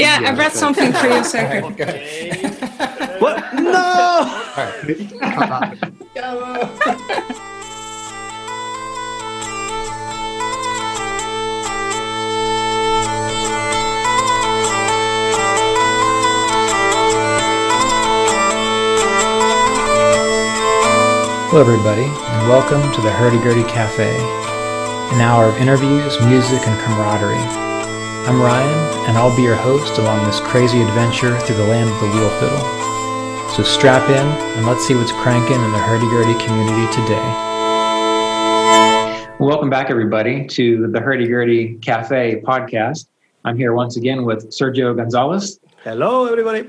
Yeah, I read something for you, Sergio. What? No! Hello, everybody, and welcome to the Hurdy-Gurdy Cafe, an hour of interviews, music, and camaraderie. I'm Ryan, and I'll be your host along this crazy adventure through the land of the wheel fiddle. So strap in, and let's see what's cranking in the Hurdy-Gurdy community today. Welcome back, everybody, to the Hurdy-Gurdy Cafe podcast. I'm here once again with Sergio Gonzalez, Hello, everybody.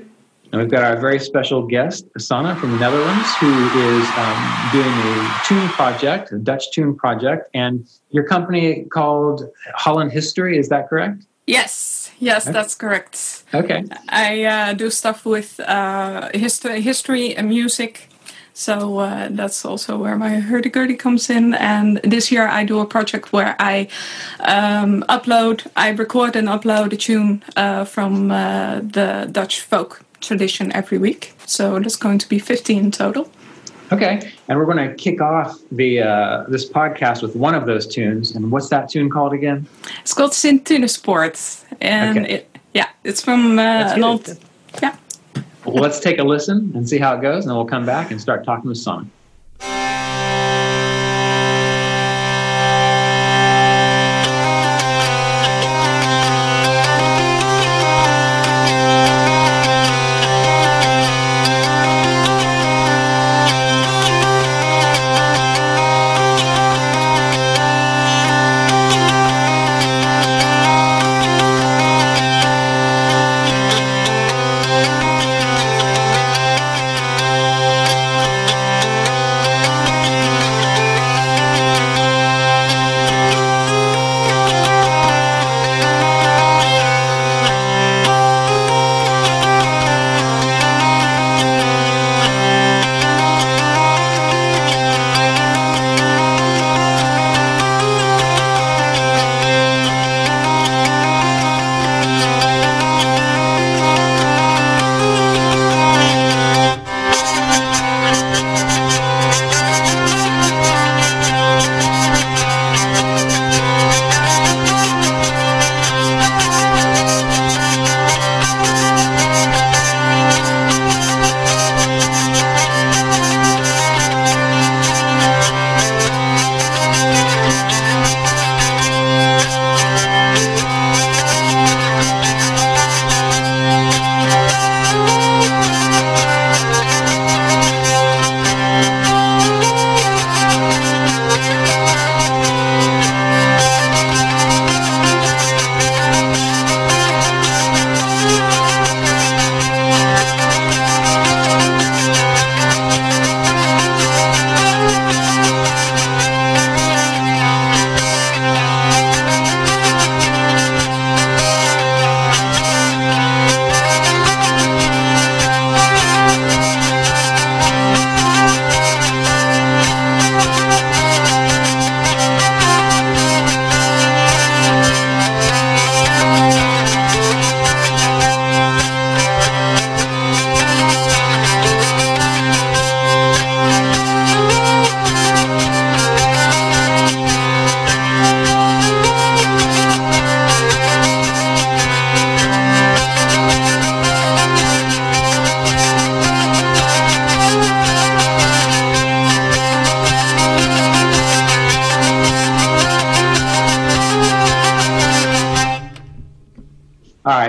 and we've got our very special guest, Sanne from the Netherlands, who is um, doing a tune project, a Dutch tune project, and your company called Holland History. Is that correct? Yes, yes, that's correct. Okay. I uh, do stuff with uh, history, history and music. So uh, that's also where my hurdy-gurdy comes in. And this year I do a project where I um, upload, I record and upload a tune uh, from uh, the Dutch folk tradition every week. So there's going to be 15 in total. Okay. And we're going to kick off the uh, this podcast with one of those tunes. And what's that tune called again? It's called Sint Tuenis Poort. And Okay. it, yeah, it's from uh, an old, yeah. Well, let's take a listen and see how it goes, and then we'll come back and start talking with Sanne.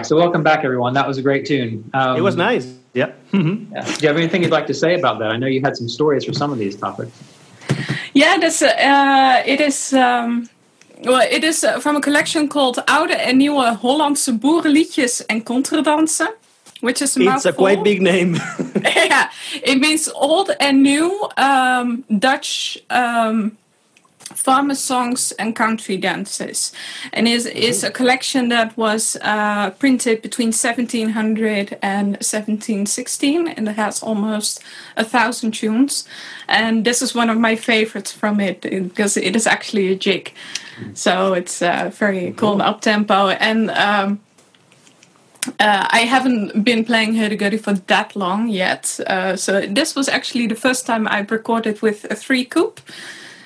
Right. So, welcome back, everyone. That was a great tune. Um, It was nice. Yeah. Mhm. yeah. Do you have anything you'd like to say about that? I know you had some stories for some of these topics. Yeah, that's uh, it is. Um, well, it is uh, from a collection called Oude en Nieuwe Hollandse boerenliedjes en contradansen, which is a It's a quite big name. yeah, it means old and new um, Dutch um, farmer songs and country dances, and is is a collection that was uh, printed between 1700 and 1716, and it has almost a thousand tunes. And this is one of my favorites from it because it is actually a jig, so it's uh, very cool and up tempo and. Um, uh, I haven't been playing hurdy gurdy for that long yet. Uh, so this was actually the first time I've recorded with a three coupe.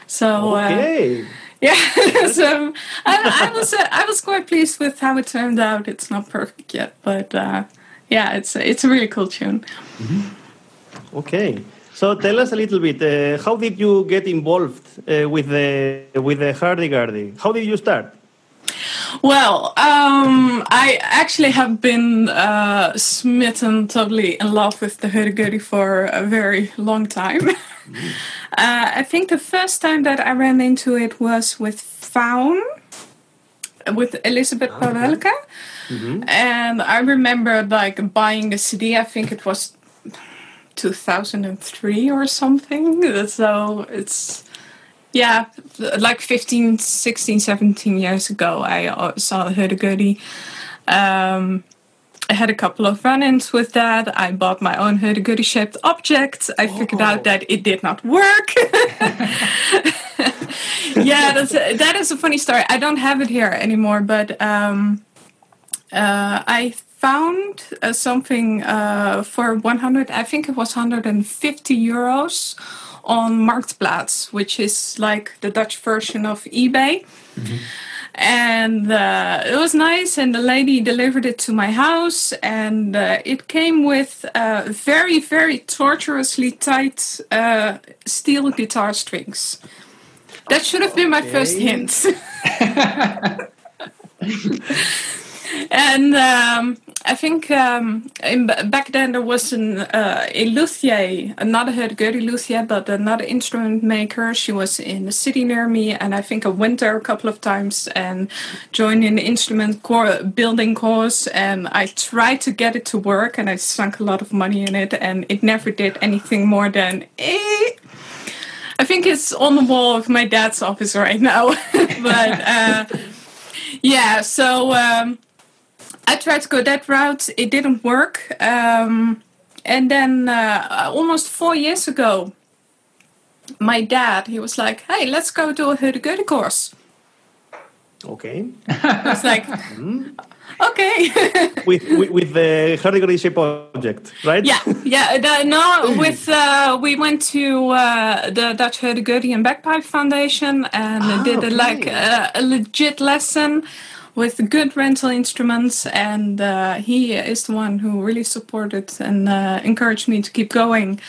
So uh, Okay. yeah, so I, I was uh, I was quite pleased with how it turned out. It's not perfect yet, but uh, yeah, it's it's a really cool tune. Okay. So tell us a little bit. Uh, how did you get involved uh, with the with the hurdy-gurdy? How did you start? Well, um, I actually have been uh, smitten totally in love with the hurdy for a very long time. uh, I think the first time that I ran into it was with Faun, with Elisabeth Pawelke. And I remember like buying the CD, I think it was 2003 or something. So it's yeah, like 15, 16, 17 years ago, I uh, saw Hurdy-Gurdy. Um, I had a couple of run-ins with that. I bought my own Hurdy-Gurdy shaped object. I figured out that it did not work. yeah, that's a, that is a funny story. I don't have it here anymore, but um, uh, I found uh, something uh, for 100, I think it was 150 euros on Marktplaats, which is like the Dutch version of eBay. And uh, it was nice, and the lady delivered it to my house, and uh, it came with uh, very, very tortuously tight uh, steel guitar strings. That should have been my first hint. and um, I think um, in, back then there was an, uh, luthier, not a Hurdy luthier, but another instrument maker. She was in the city near me, and I think I went there a couple of times and joined in the instrument core building course. And I tried to get it to work, and I sunk a lot of money in it, and it never did anything more than. Eh. I think it's on the wall of my dad's office right now, but. Uh, yeah, so um, I tried to go that route. It didn't work. Um, and then uh, almost four years ago, my dad, he was like, hey, let's go do a Hurdy-gurdy course. Okay. I was like, okay. with, with with the hurdy-gurdy shape object, right? yeah, yeah. The, no, with uh, we went to uh, the Dutch Hurdy-gurdy and Bagpipe Foundation and Ah, did a, okay. like a, a legit lesson with good rental instruments. And uh, he is the one who really supported and uh, encouraged me to keep going.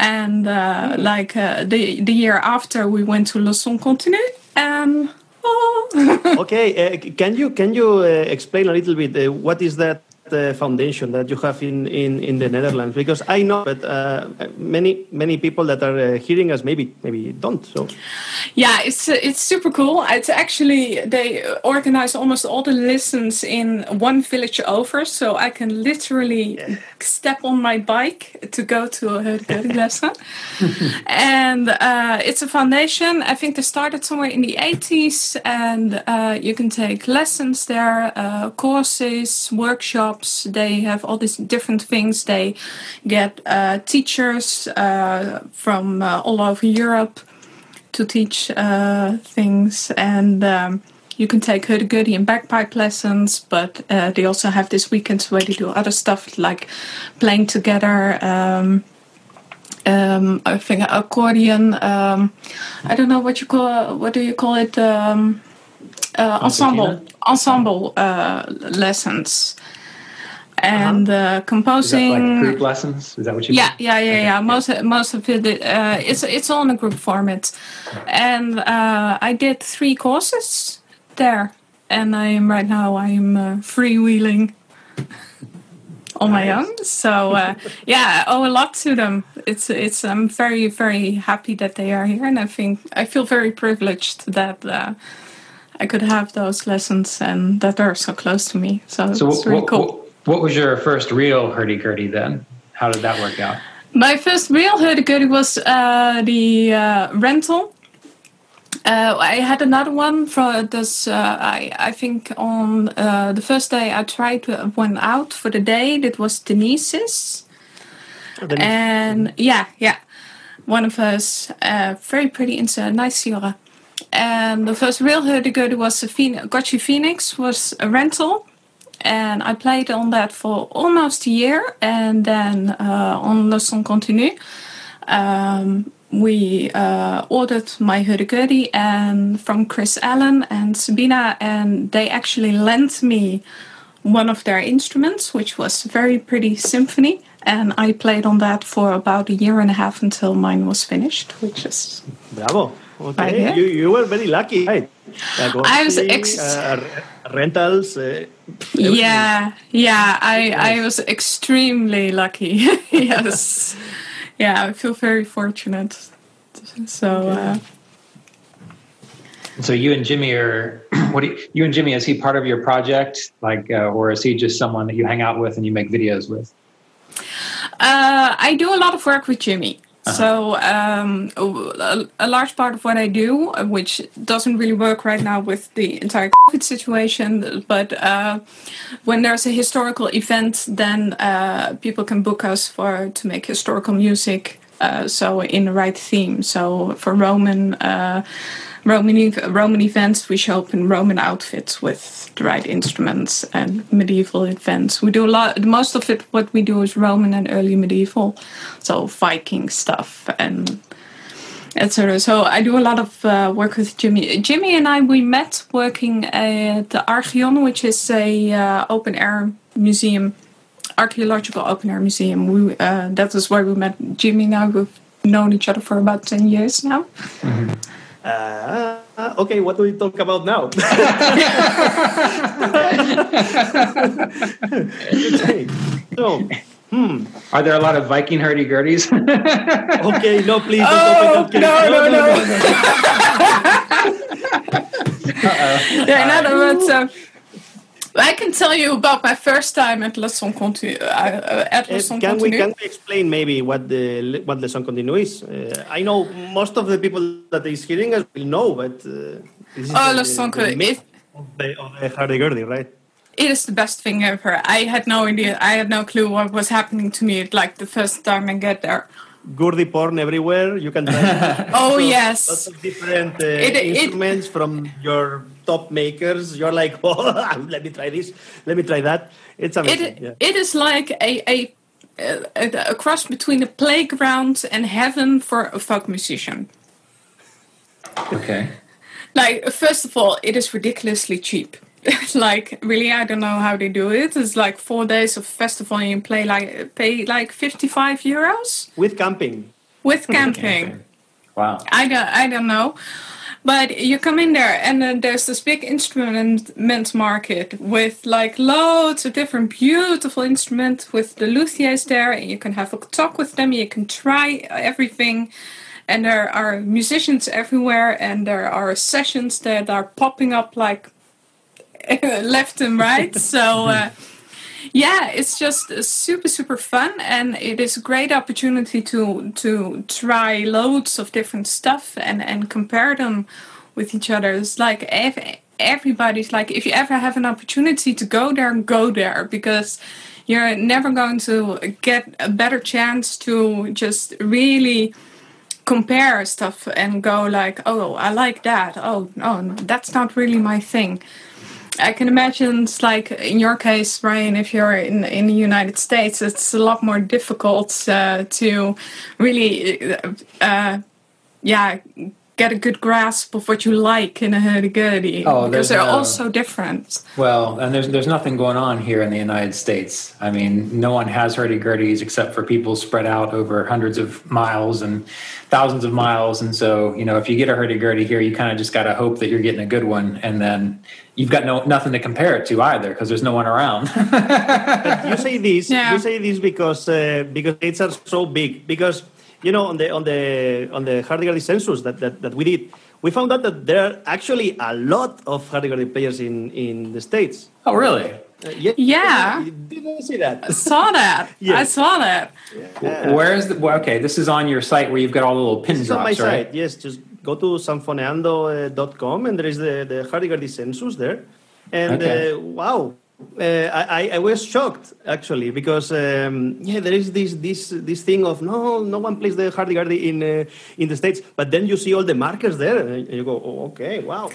And uh, like uh, the the year after, we went to Le Son Continu and. Oh. Okay. Uh, can you can you uh, explain a little bit uh, what is that uh, foundation that you have in, in, in the Netherlands? Because I know, that uh, many many people that are uh, hearing us maybe maybe don't. So Yeah, it's it's super cool. It's actually they organize almost all the lessons in one village over, so I can literally step on my bike to go to a lesson. and uh, it's a foundation. I think they started somewhere in the eighties, and uh, you can take lessons there, uh, courses, workshops. They have all these different things. They get uh, teachers uh, from uh, all over Europe to teach uh, things. And um, you can take hurdy-gurdy and bagpipe lessons but uh, they also have this weekends where they do other stuff like playing together um, um, I think accordion um, I don't know what you call what do you call it um, uh, ensemble ensemble uh, lessons and uh, Is that composing like group lessons? Is that what you yeah, mean? yeah, yeah, yeah. Most most of it, uh, it's it's all in a group format, and uh, I did three courses there, and I am right now I'm uh, freewheeling on my own. So uh, yeah, I owe a lot to them. It's it's I'm very very happy that they are here, and I think I feel very privileged that. Uh, I could have those lessons and that they're so close to me. So, So it's really what, cool. what, what was your first real hurdy-gurdy then? How did that work out? My first real hurdy-gurdy was uh, the uh, rental. Uh, I had another one for this. Uh, I I think on uh, the first day I tried one out for the day. That was Denise's, then and yeah, yeah, one of us uh, very pretty into nice Sierra. And the first real hurdy-gurdy was a Phoenix, Gotchi Phoenix was a rental, and I played on that for almost a year. And then uh, on Le Son Continu, um, we uh, ordered my hurdy and from Chris Allen and Sabina, and they actually lent me one of their instruments, which was a very pretty symphony. And I played on that for about a year and a half until mine was finished, which is Bravo. Okay, you, you were very lucky. Right. I was ex- uh, rentals. Uh, Yeah, yeah, I I was extremely lucky. yes, yeah, I feel very fortunate. So uh, So you and Jimi are what do you, you and Jimi is he part of your project like uh, or is he just someone that you hang out with and you make videos with? uh, I do a lot of work with Jimi. So um, a, large part of what I do, uh, which doesn't really work right now with the entire COVID situation, but uh, when there's a historical event, then uh, people can book us for to make historical music. Uh, so in the right theme. So for Roman. Roman events, we show up in Roman outfits with the right instruments and medieval events. We do a lot. Most of it, what we do is Roman and early medieval, so Viking stuff and etc. So I do a lot of uh, work with Jimi. Jimi and I we met working at the Archeon, which is a uh, open air museum, archaeological open air museum. We uh, that is where we met Jimi. Now we've known each other for about ten years now. Uh, okay, what do we talk about now? okay. So, hmm. Are there a lot of Viking hurdy gurdies? Okay, no, please don't Oh, open that case. no, no, Yeah, in other words, uh, I can tell you about my first time at Le Son Continu. Uh, uh, at Le Uh, Son can we can we explain maybe what the what Son Continu is? Uh, I know most of the people that is hearing us will know, but uh, this is Oh, the, Le Son the of the of the right? It is the best thing ever. I had no idea. I had no clue what was happening to me. Like the first time I get there. Gurdy porn everywhere. You can Oh of- yes. lots of different uh, It- it- instruments from your top makers. You're like, oh, let me try this, let me try that. It's amazing. It, yeah. it is like a, a, a, a cross between a playground and heaven for a folk musician. okay. Like, first of all, it is ridiculously cheap. like, really, I don't know how they do it. It's like four days of festival and you play like, pay like 55 euros With camping. with camping. Wow. I don't, I don't know. But you come in there and then there's this big instrument market with like loads of different beautiful instruments with the luthiers there and you can have a talk with them, you can try everything. And there are musicians everywhere and there are sessions that are popping up like left and right. So uh, yeah, it's just super super fun, and it is a great opportunity to to try loads of different stuff and and compare them with each other. It's like ev- everybody's like, if you ever have an opportunity to go there, go there because you're never going to get a better chance to just really compare stuff and go like, oh, I like that. Oh, no, no that's not really my thing. I can imagine it's like in your case, Ryan, if you're in in the United States, it's a lot more difficult uh, to really, uh, uh, yeah, get a good grasp of what you like in a hurdy-gurdy Oh, because they're no- all so different. Well, and there's there's nothing going on here in the United States. I mean, no one has hurdy gurdies except for people spread out over hundreds of miles and thousands of miles. And so, you know, if you get a hurdy gurdy here, you kind of just got to hope that you're getting a good one, and then you've got no nothing to compare it to either because there's no one around. you say this Yeah. you say this because uh, because states are so big because you know on the on the on the hurdy-gurdy census that, that, that we did we found out that there are actually a lot of hurdy-gurdy players in in the states oh, really? Uh, yeah, Yeah. did you see that Saw that. Yeah. I saw that. Yeah. Where is the? Well, okay, this is on your site where you've got all the little pin This is on my right? site yes just go to zanfoneando.com and there is the the hurdy-gurdy census there. And Okay. uh, wow. Uh, I, I- was shocked actually because um, yeah there is this this this thing of no no one plays the hurdy-gurdy in uh, in the states. But then you see all the markers there and you go oh, okay wow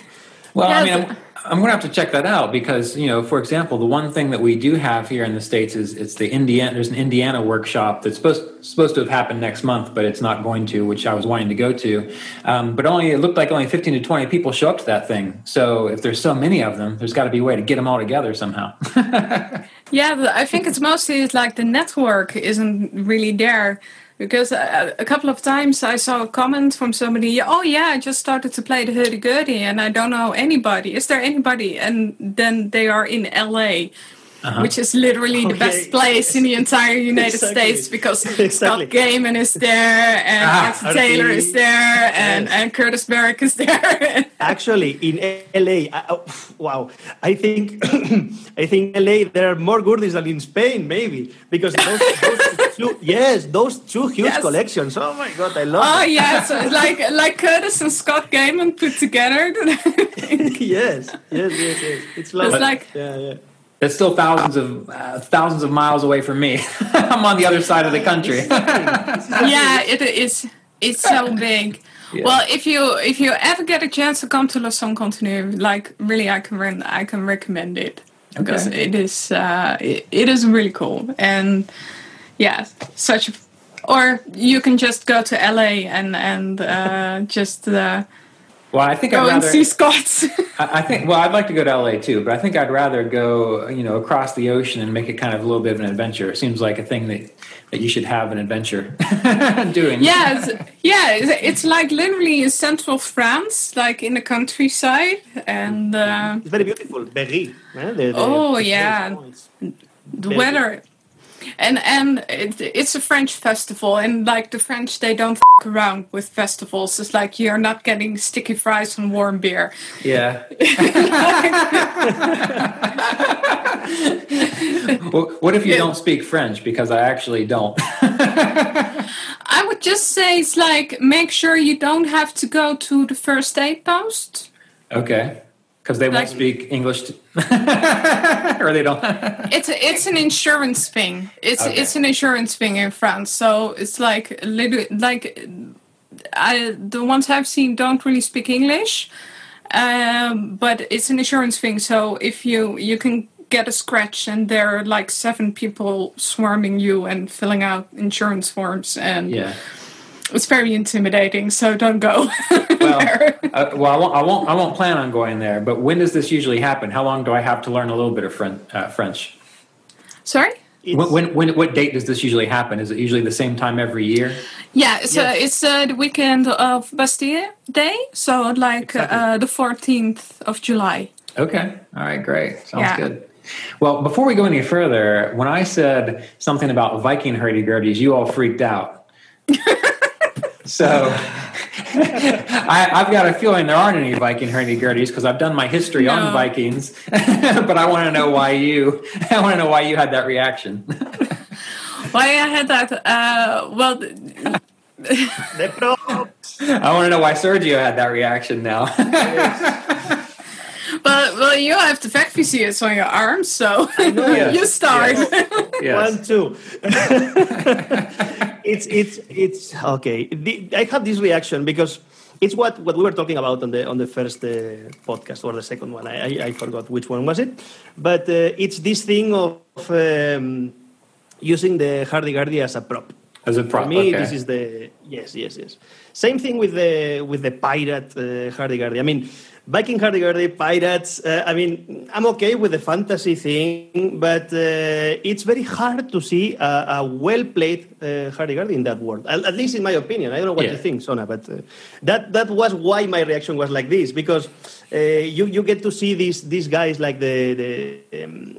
Well, I mean, I'm, I'm going to have to check that out because, you know, for example, the one thing that we do have here in the states is it's the Indiana. There's an Indiana workshop that's supposed supposed to have happened next month, but it's not going to, which I was wanting to go to. Um, but only it looked like only 15 to 20 people show up to that thing. So if there's so many of them, there's got to be a way to get them all together somehow. Yeah, I think it's mostly like the network isn't really there. Because a, a couple of times I saw a comment from somebody, oh yeah, I just started to play the hurdy-gurdy and I don't know anybody. Is there anybody? And then they are in LA, which is literally the best place in the entire United Exactly. States because Exactly. Scott Gaiman is there and Ah, Taylor is there and, Yes. and Curtis Merrick is there. Actually, in LA, I, oh, wow, I think I think LA there are more goodies than in Spain, maybe because those, those two, yes, those two huge Yes. collections. Oh my god, I love. oh it. yeah, so like like Curtis and Scott Gaiman put together. yes, yes, yes, yes. It's lovely. like- yeah, yeah. it's still thousands of uh, thousands of miles away from me. I'm on the other side of the country. yeah, it is. It's so big. Yeah. Well, if you if you ever get a chance to come to Le Son Continu, like really, I can re- I can recommend it because Okay. it is uh, it, it is really cool and yeah, such. Or you can just go to LA and and uh, just uh, well, I think go I'd and rather. see Scots. I I think. Well, I'd like to go to LA too, but I think I'd rather go, you know, across the ocean and make it kind of a little bit of an adventure. It seems like a thing that that you should have an adventure doing. Yes, it's, yeah, it's, it's like literally in central France, like in the countryside, and uh, It's very beautiful. Berry. eh, the- the- Oh, the yeah. place, it's- the Very weather and and it, it's a french festival and like the french they don't f- around with festivals it's like you're not getting sticky fries and warm beer Yeah. well, what if you Yeah. don't speak French? Because I actually don't. i would just say it's like make sure you don't have to go to the first aid post okay. Because they won't speak English, t- or they don't. it's it's an insurance thing it's Okay. it's an insurance thing in france so it's like little like I, the ones i've seen don't really speak english um, but it's an insurance thing so if you you can get a scratch and there are like seven people swarming you and filling out insurance forms and yeah. It's very intimidating so don't go Well, uh, well, I won't, I won't. I won't plan on going there. But when does this usually happen? How long do I have to learn a little bit of Fren- uh, French? sorry When, when, when, what date does this usually happen? Is it usually the same time every year? Yeah, so Yes. it's uh, the weekend of Bastille Day, so like Exactly. uh, the 14th of July. Okay. All right. Great. Sounds Yeah. good. Well, before we go any further, when I said something about Viking hurdy-gurdies, you all freaked out. so I, I've got a feeling there aren't any Viking hurdy-gurdies because I've done my history on Vikings, but I want to know why you. I want to know why you had that reaction. Why I had that? Uh, well, th- I want to know why Sergio had that reaction now. well, well, you have the fact visitors on your arms, so Yes, you start. yes. One, two. It's it's it's okay. The, I have this reaction because it's what, what we were talking about on the on the first uh, podcast or the second one. I, I, I forgot which one was it, but uh, it's this thing of um, using the hardy-gurdy as a prop. As a prop, For me, okay. this is the yes, yes, yes. Same thing with the with the pirate uh, hardy-gurdy. I mean, Viking hardy-gurdy, pirates. Uh, I mean, I'm okay with the fantasy thing, but uh, it's very hard to see a, a well-played uh, hardy-gurdy in that world. At, at least in my opinion. I don't know what Yeah. you think, Sanne, but uh, that that was why my reaction was like this because uh, you you get to see these these guys like the the um,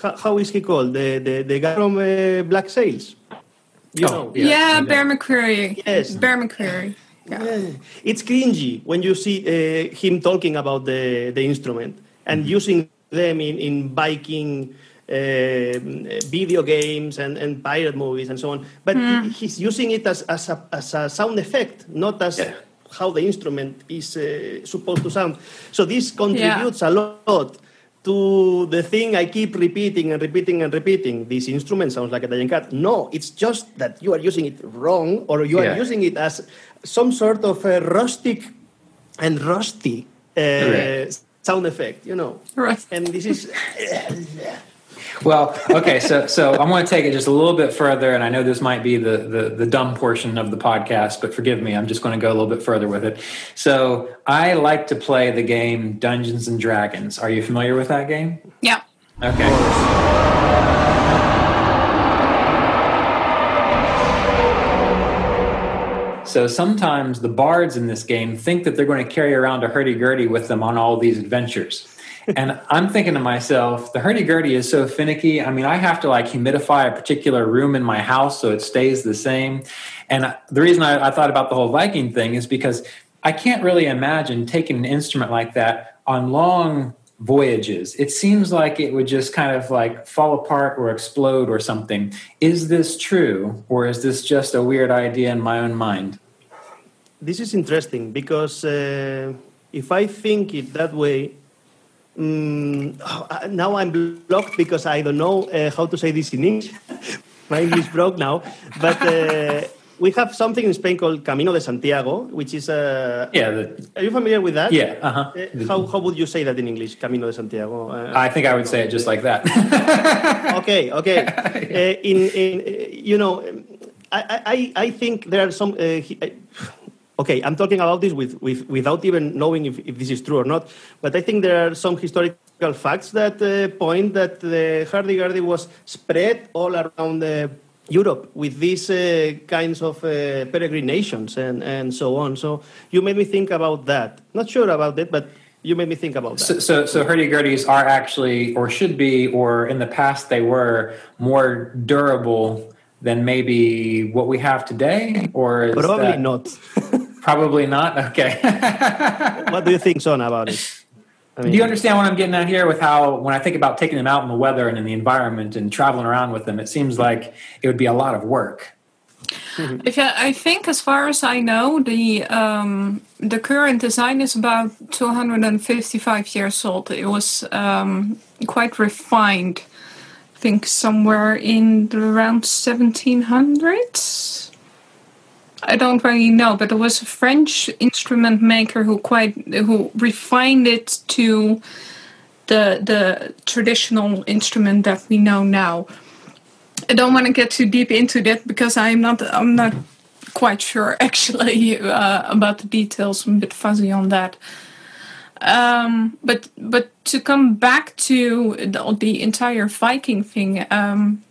how, how is he called the the, the guy from uh, Black Sails. You Oh, know. Yeah, yeah, I Bear McCreary. Yes. Bear McCreary. Yeah. Yeah. It's cringy when you see uh, him talking about the, the instrument and using them in, in Viking uh, video games and, and pirate movies and so on. But he- he's using it as, as, a, as a sound effect, not as Yeah. how the instrument is uh, supposed to sound. So this contributes a lot to the thing I keep repeating and repeating and repeating. This instrument sounds like a Diane cat. No, it's just that you are using it wrong or you are Yeah. using it as some sort of a rustic and rusty uh, Right. sound effect, you know. Right. And this is Well, okay, so so I'm going to take it just a little bit further, and I know this might be the, the the dumb portion of the podcast, but forgive me, I'm just going to go a little bit further with it. So I like to play the game Dungeons and Dragons. Are you familiar with that game? Yeah. Okay. So sometimes the bards in this game think that they're going to carry around a hurdy-gurdy with them on all these adventures. And I'm thinking to myself, the hurdy-gurdy is so finicky. I mean, I have to like humidify a particular room in my house so it stays the same. And the reason I, I thought about the whole Viking thing is because I can't really imagine taking an instrument like that on long voyages. It seems like it would just kind of like fall apart or explode or something. Is this true or is this just a weird idea in my own mind? this is interesting because uh, if I think it that way, mm, oh, now I'm blocked because I don't know uh, how to say this in English. My English broke now, but uh, we have something in Spain called Camino de Santiago, which is a. Yeah. The, Are you familiar with that? yeah. Uh-huh. Uh, how, how would you say that in English, Camino de Santiago? Uh, I think I would say it just like that. okay, okay. Uh, in, in, uh, you know, I, I, I think there are some. Okay, I'm talking about this with, with, without even knowing if, if this is true or not. But I think there are some historical facts that uh, point that the hurdy-gurdy was spread all around uh, Europe with these uh, kinds of uh, peregrinations and, and so on. So you made me think about that. Not sure about it, but you made me think about that. So, so, so hurdy-gurdies are actually, or should be, or in the past they were more durable than maybe what we have today, or is Probably that- not. Probably not. Okay. what do you think, Son, about it? I Do you understand what I'm getting at here with how, when I think about taking them out in the weather and in the environment and traveling around with them, it seems like it would be a lot of work. If I, I think, as far as I know, the um, the current design is about 255 years old. It was um, quite refined. I think somewhere in the around 1700s. I don't really know, but there was a French instrument maker who quite who refined it to the the traditional instrument that we know now. I don't want to get too deep into that because I'm not I'm not quite sure actually uh, about the details. I'm a bit fuzzy on that. Um, but but to come back to the, the entire Viking thing, um,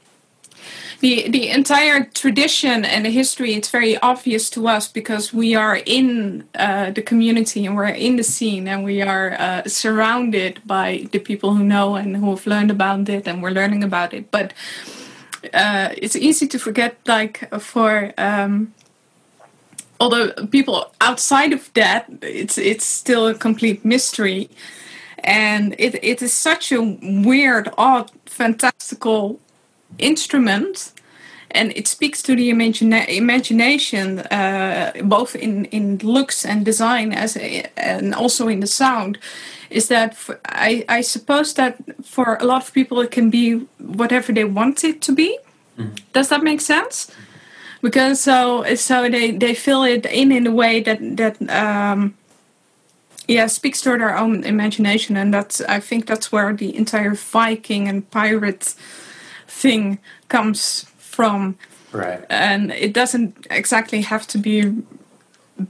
the the entire tradition and the history it's very obvious to us because we are in uh, the community and we're in the scene and we are uh, surrounded by the people who know and who have learned about it and we're learning about it. But uh, it's easy to forget, like for um, although people outside of that, it's it's still a complete mystery, and it it is such a weird, odd, fantastical instrument. And it speaks to the imagina- imagination, uh, both in, in looks and design, as a, and also in the sound. Is that for, I, I suppose that for a lot of people it can be whatever they want it to be. Does that make sense? Because so so they, they fill it in in a way that that um, yeah speaks to their own imagination, and that's I think that's where the entire Viking and pirate thing comes from Right. and it doesn't exactly have to be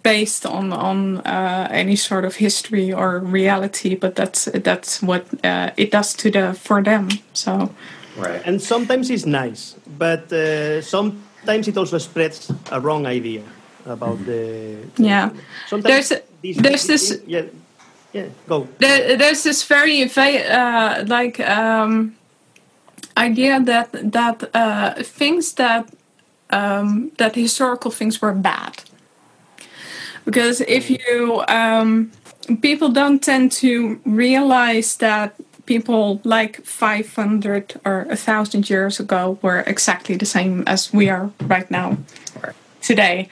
based on on uh, any sort of history or reality, but that's that's what uh, it does to the for them. So Right. And sometimes it's nice, but uh, sometimes it also spreads a wrong idea about the. Yeah. Sometimes There's these- there's this- Yeah, yeah. Go. there, there's this very va- uh, like um, idea that that uh, things that um, that historical things were bad. Because if you um, people don't tend to realize that people like 500 or 1000 years ago were exactly the same as we are right now today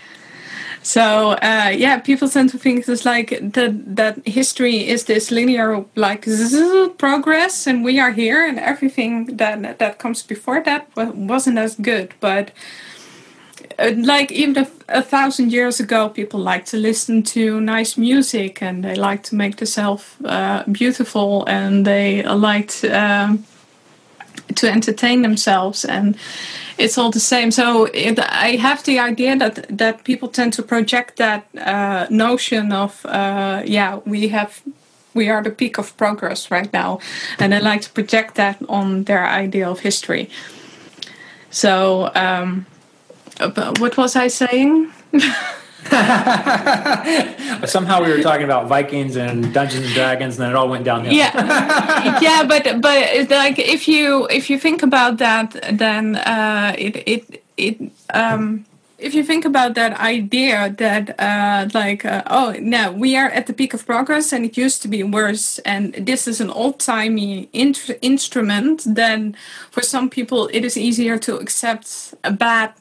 so uh, yeah people tend to think it's like that that history is this linear like zzz, progress and we are here and everything that that comes before that wasn't as good. But uh, like even a, a thousand years ago, people liked to listen to nice music and they liked to make themselves uh, beautiful and they liked um, to entertain themselves and it's all the same. So it, I have the idea that that people tend to project that uh, notion of uh, yeah we have we are the peak of progress right now, and they like to project that on their idea of history. So um, what was I saying? Somehow we were talking about Vikings and Dungeons and Dragons, and then it all went downhill. Yeah, yeah, but but like if you if you think about that, then uh, it it it um, if you think about that idea that uh, like uh, oh no we are at the peak of progress and it used to be worse and this is an old-timey int- instrument then for some people it is easier to accept a bad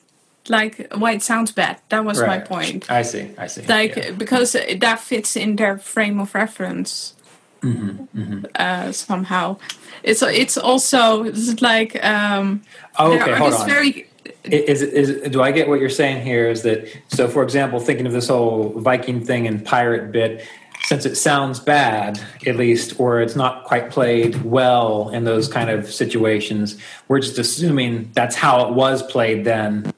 like why it sounds bad that was my point I see. I see. like Yeah. because that fits in their frame of reference Mm-hmm, Uh, somehow it's it's also it's like um Oh, okay, hold on. very Is, is do I get what you're saying here? Is that so? For example, thinking of this whole Viking thing and pirate bit, since it sounds bad, at least, or it's not quite played well in those kind of situations, we're just assuming that's how it was played then,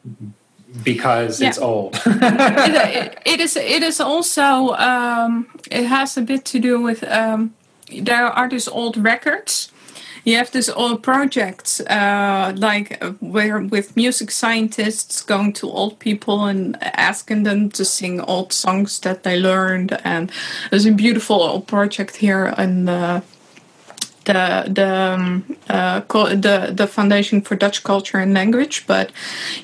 because it's Yeah. old. it, it is it is also um, it has a bit to do with um, there are these old records you have this old projects uh, like uh, where with music scientists going to old people and asking them to sing old songs that they learned. And there's a beautiful old project here in the the the um, uh, the the Foundation for Dutch Culture and Language, but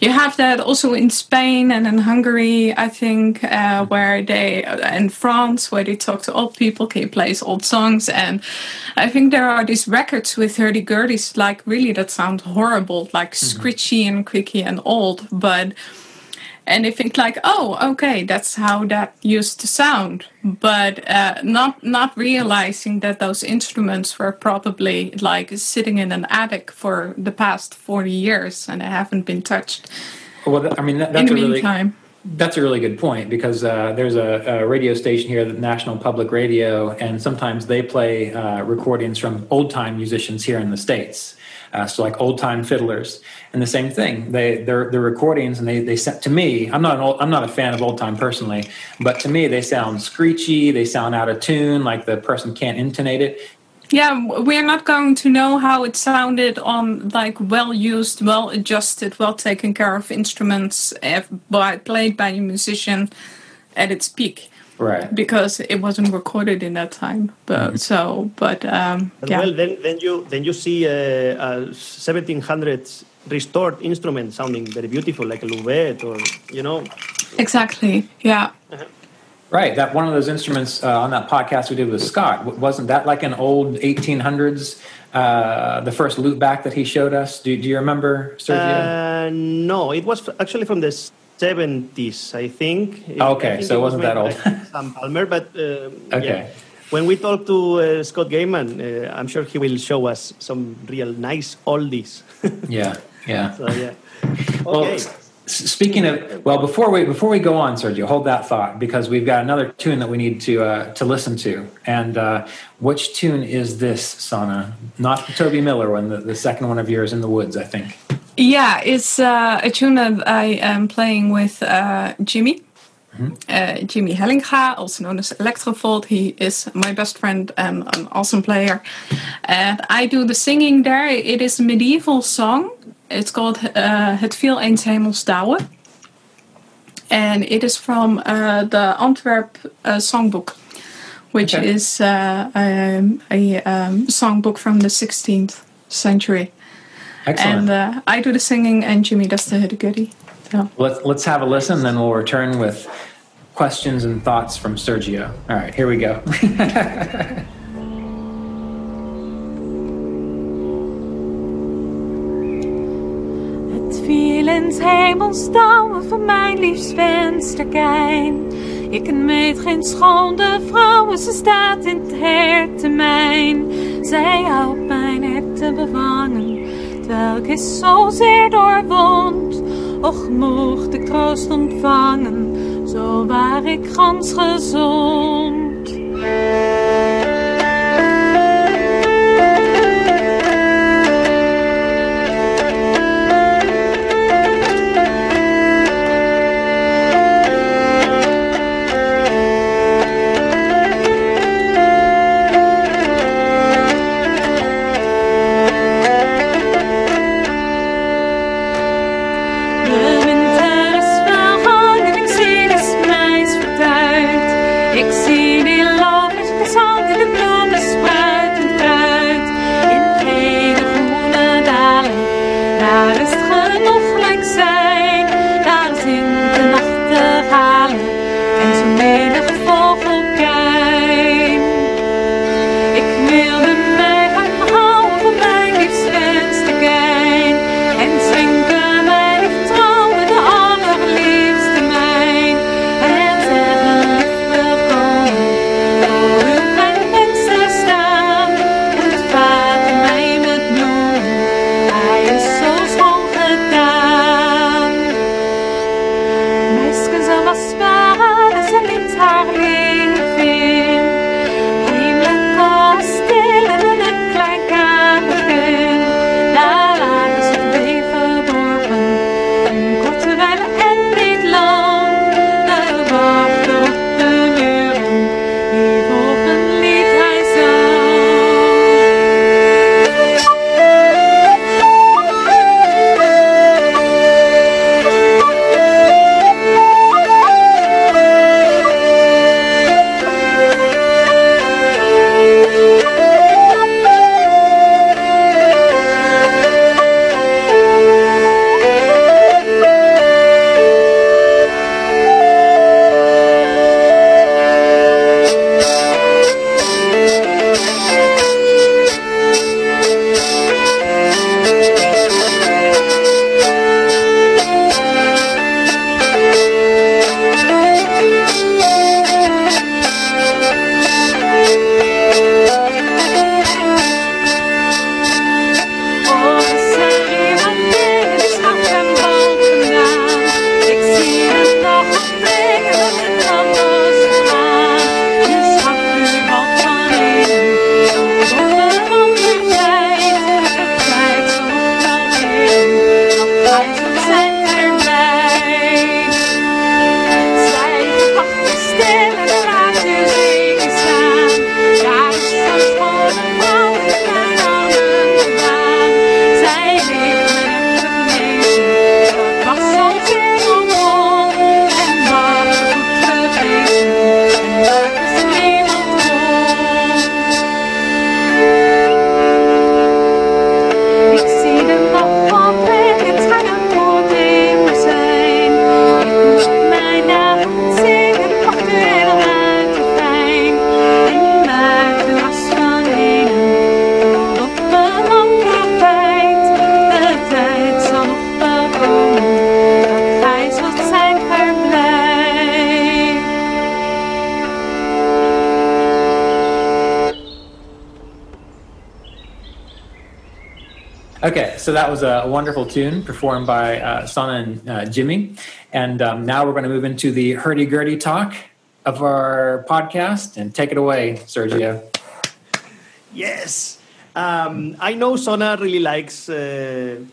you have that also in Spain and in Hungary, I think, uh, where they and France where they talk to old people, can you play old songs, and I think there are these records with hurdy gurdies like really that sound horrible, like screechy and creaky and old, but and they think like, oh, okay, that's how that used to sound, but uh, not not realizing that those instruments were probably like sitting in an attic for the past forty years and they haven't been touched well, I mean, that, in that's the a really meantime. That's a really good point because uh, there's a, a radio station here, the National Public Radio, and sometimes they play uh, recordings from old time musicians here in the states. Uh, so like old time fiddlers, and the same thing. They they're, they're recordings, and they they sent to me. I'm not an old, I'm not a fan of old time personally, but to me they sound screechy. They sound out of tune, like the person can't intonate it. Yeah, we're not going to know how it sounded on like well used, well adjusted, well taken care of instruments if, by, played by a musician at its peak. Right. because it wasn't recorded in that time. But so, but um, But yeah, well, then, then you then you see uh, a 1700s restored instrument sounding very beautiful, like a Louvet, or you know. exactly. Yeah, Right. That one of those instruments uh, on that podcast we did with Scott wasn't that like an old 1800s? Uh, the first Louvet that he showed us. Do, do you remember, Sergio? Uh, no, it was actually from the 70s, I think. Oh, okay, I think so it wasn't made that old. Sam Palmer, but uh, Okay. yeah. When we talk to uh, Scott Gaiman, uh, I'm sure he will show us some real nice oldies. yeah. Yeah. so yeah. Well, Okay. s- speaking of, well, before we before we go on, Sergio, hold that thought because we've got another tune that we need to uh, to listen to. And uh, which tune is this, Sanne? Not the Tobie Miller one, the, the second one of yours, "In the Woods," I think. Yeah. It's uh, a tune that I am playing with uh, Jimi. Uh, Jimi Hellinga, also known as Electrovolt. He is my best friend and an awesome player. And I do the singing there. It is a medieval song. It's called uh, Het viel eens hemels dauwen. And it is from uh, the Antwerp uh, songbook, which Okay. is uh, um, a um, songbook from the 16th century. Excellent. And uh, I do the singing, and Jimi does the hiddy goody. So. Let's let's have a listen, and then we'll return with questions and thoughts from Sergio. All right, here we go. Het viel in 's hemels dauwen van mijn liefst vensterkijn. Ik meet geen schone vrouwen, ze staat in het hertemijn. Zij houdt mijn hert bevangen, ik is zozeer doorwond. Och, mocht ik troost ontvangen, zo waar ik gans gezond. That was a wonderful tune performed by uh, Sanne and uh, Jimi. And um, now we're going to move into the hurdy-gurdy talk of our podcast. And take it away, Sergio. Yes. Um, I know Sanne really likes uh,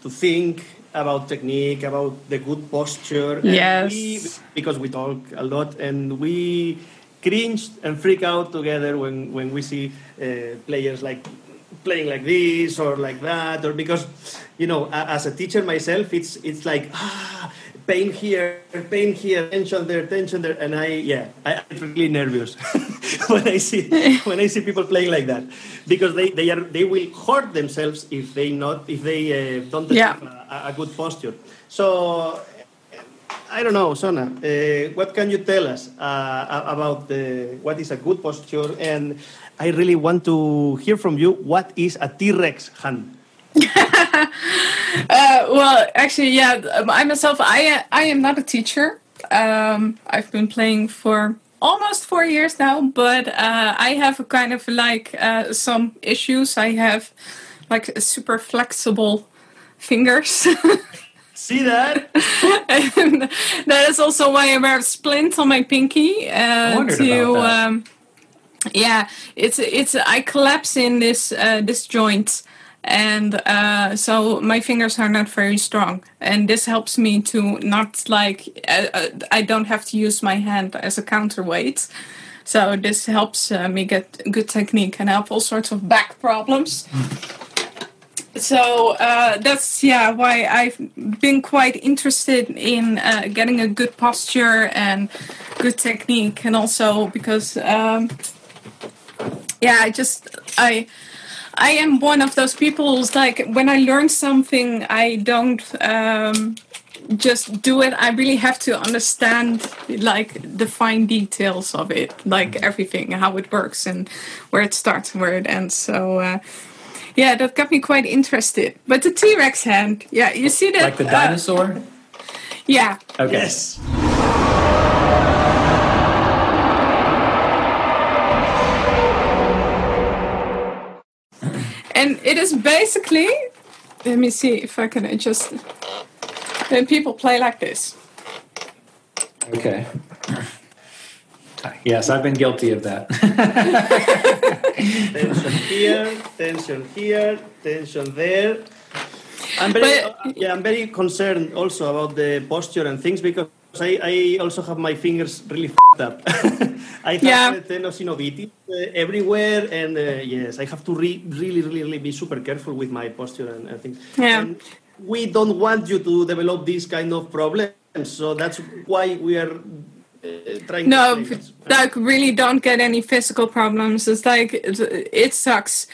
to think about technique, about the good posture. and Yes. we- because we talk a lot and we cringe and freak out together when, when we see uh, players like playing like this or like that or because you know as a teacher myself it's it's like ah pain here pain here tension there tension there and i yeah I, i'm really nervous when i see when i see people playing like that because they they are they will hurt themselves if they not if they uh, don't Yeah. achieve a, a good posture so I don't know, Sanne. Uh, what can you tell us uh, about the, what is a good posture? And I really want to hear from you. What is a T-Rex hand? Uh, well, actually, yeah. um, I myself, I I am not a teacher. Um, I've been playing for almost four years now, but uh, I have a kind of like uh, some issues. I have like super flexible fingers. See that? and that is also why I wear a splint on my pinky uh, to. about that. Um, yeah, it's it's I collapse in this uh, this joint, and uh, so my fingers are not very strong, and this helps me to not like uh, uh, I don't have to use my hand as a counterweight. So this helps uh, me get good technique and help all sorts of back problems. So uh, that's yeah why I've been quite interested in uh, getting a good posture and good technique, and also because um, yeah, I just I I am one of those people who's like when I learn something, I don't um, just do it. I really have to understand like the fine details of it, like everything, how it works, and where it starts and where it ends. So. Uh, yeah, that got me quite interested. But the T Rex hand, yeah, you see that? Like the uh, dinosaur? yeah, Okay. Yes. And it is basically. Let me see if I can adjust. it. When people play like this. Okay. Yes, I've been guilty of that. tension here, tension here, tension there. I'm very, But- uh, yeah, I'm very concerned also about the posture and things because I, I also have my fingers really f***ed up. I have Yeah. tenosynovitis uh, everywhere, and uh, yes, I have to re- really, really, really be super careful with my posture and, and things. Yeah. And we don't want you to develop these kind of problems, so that's why we are uh, trying No, to. like really don't get any physical problems. It's like it, it sucks.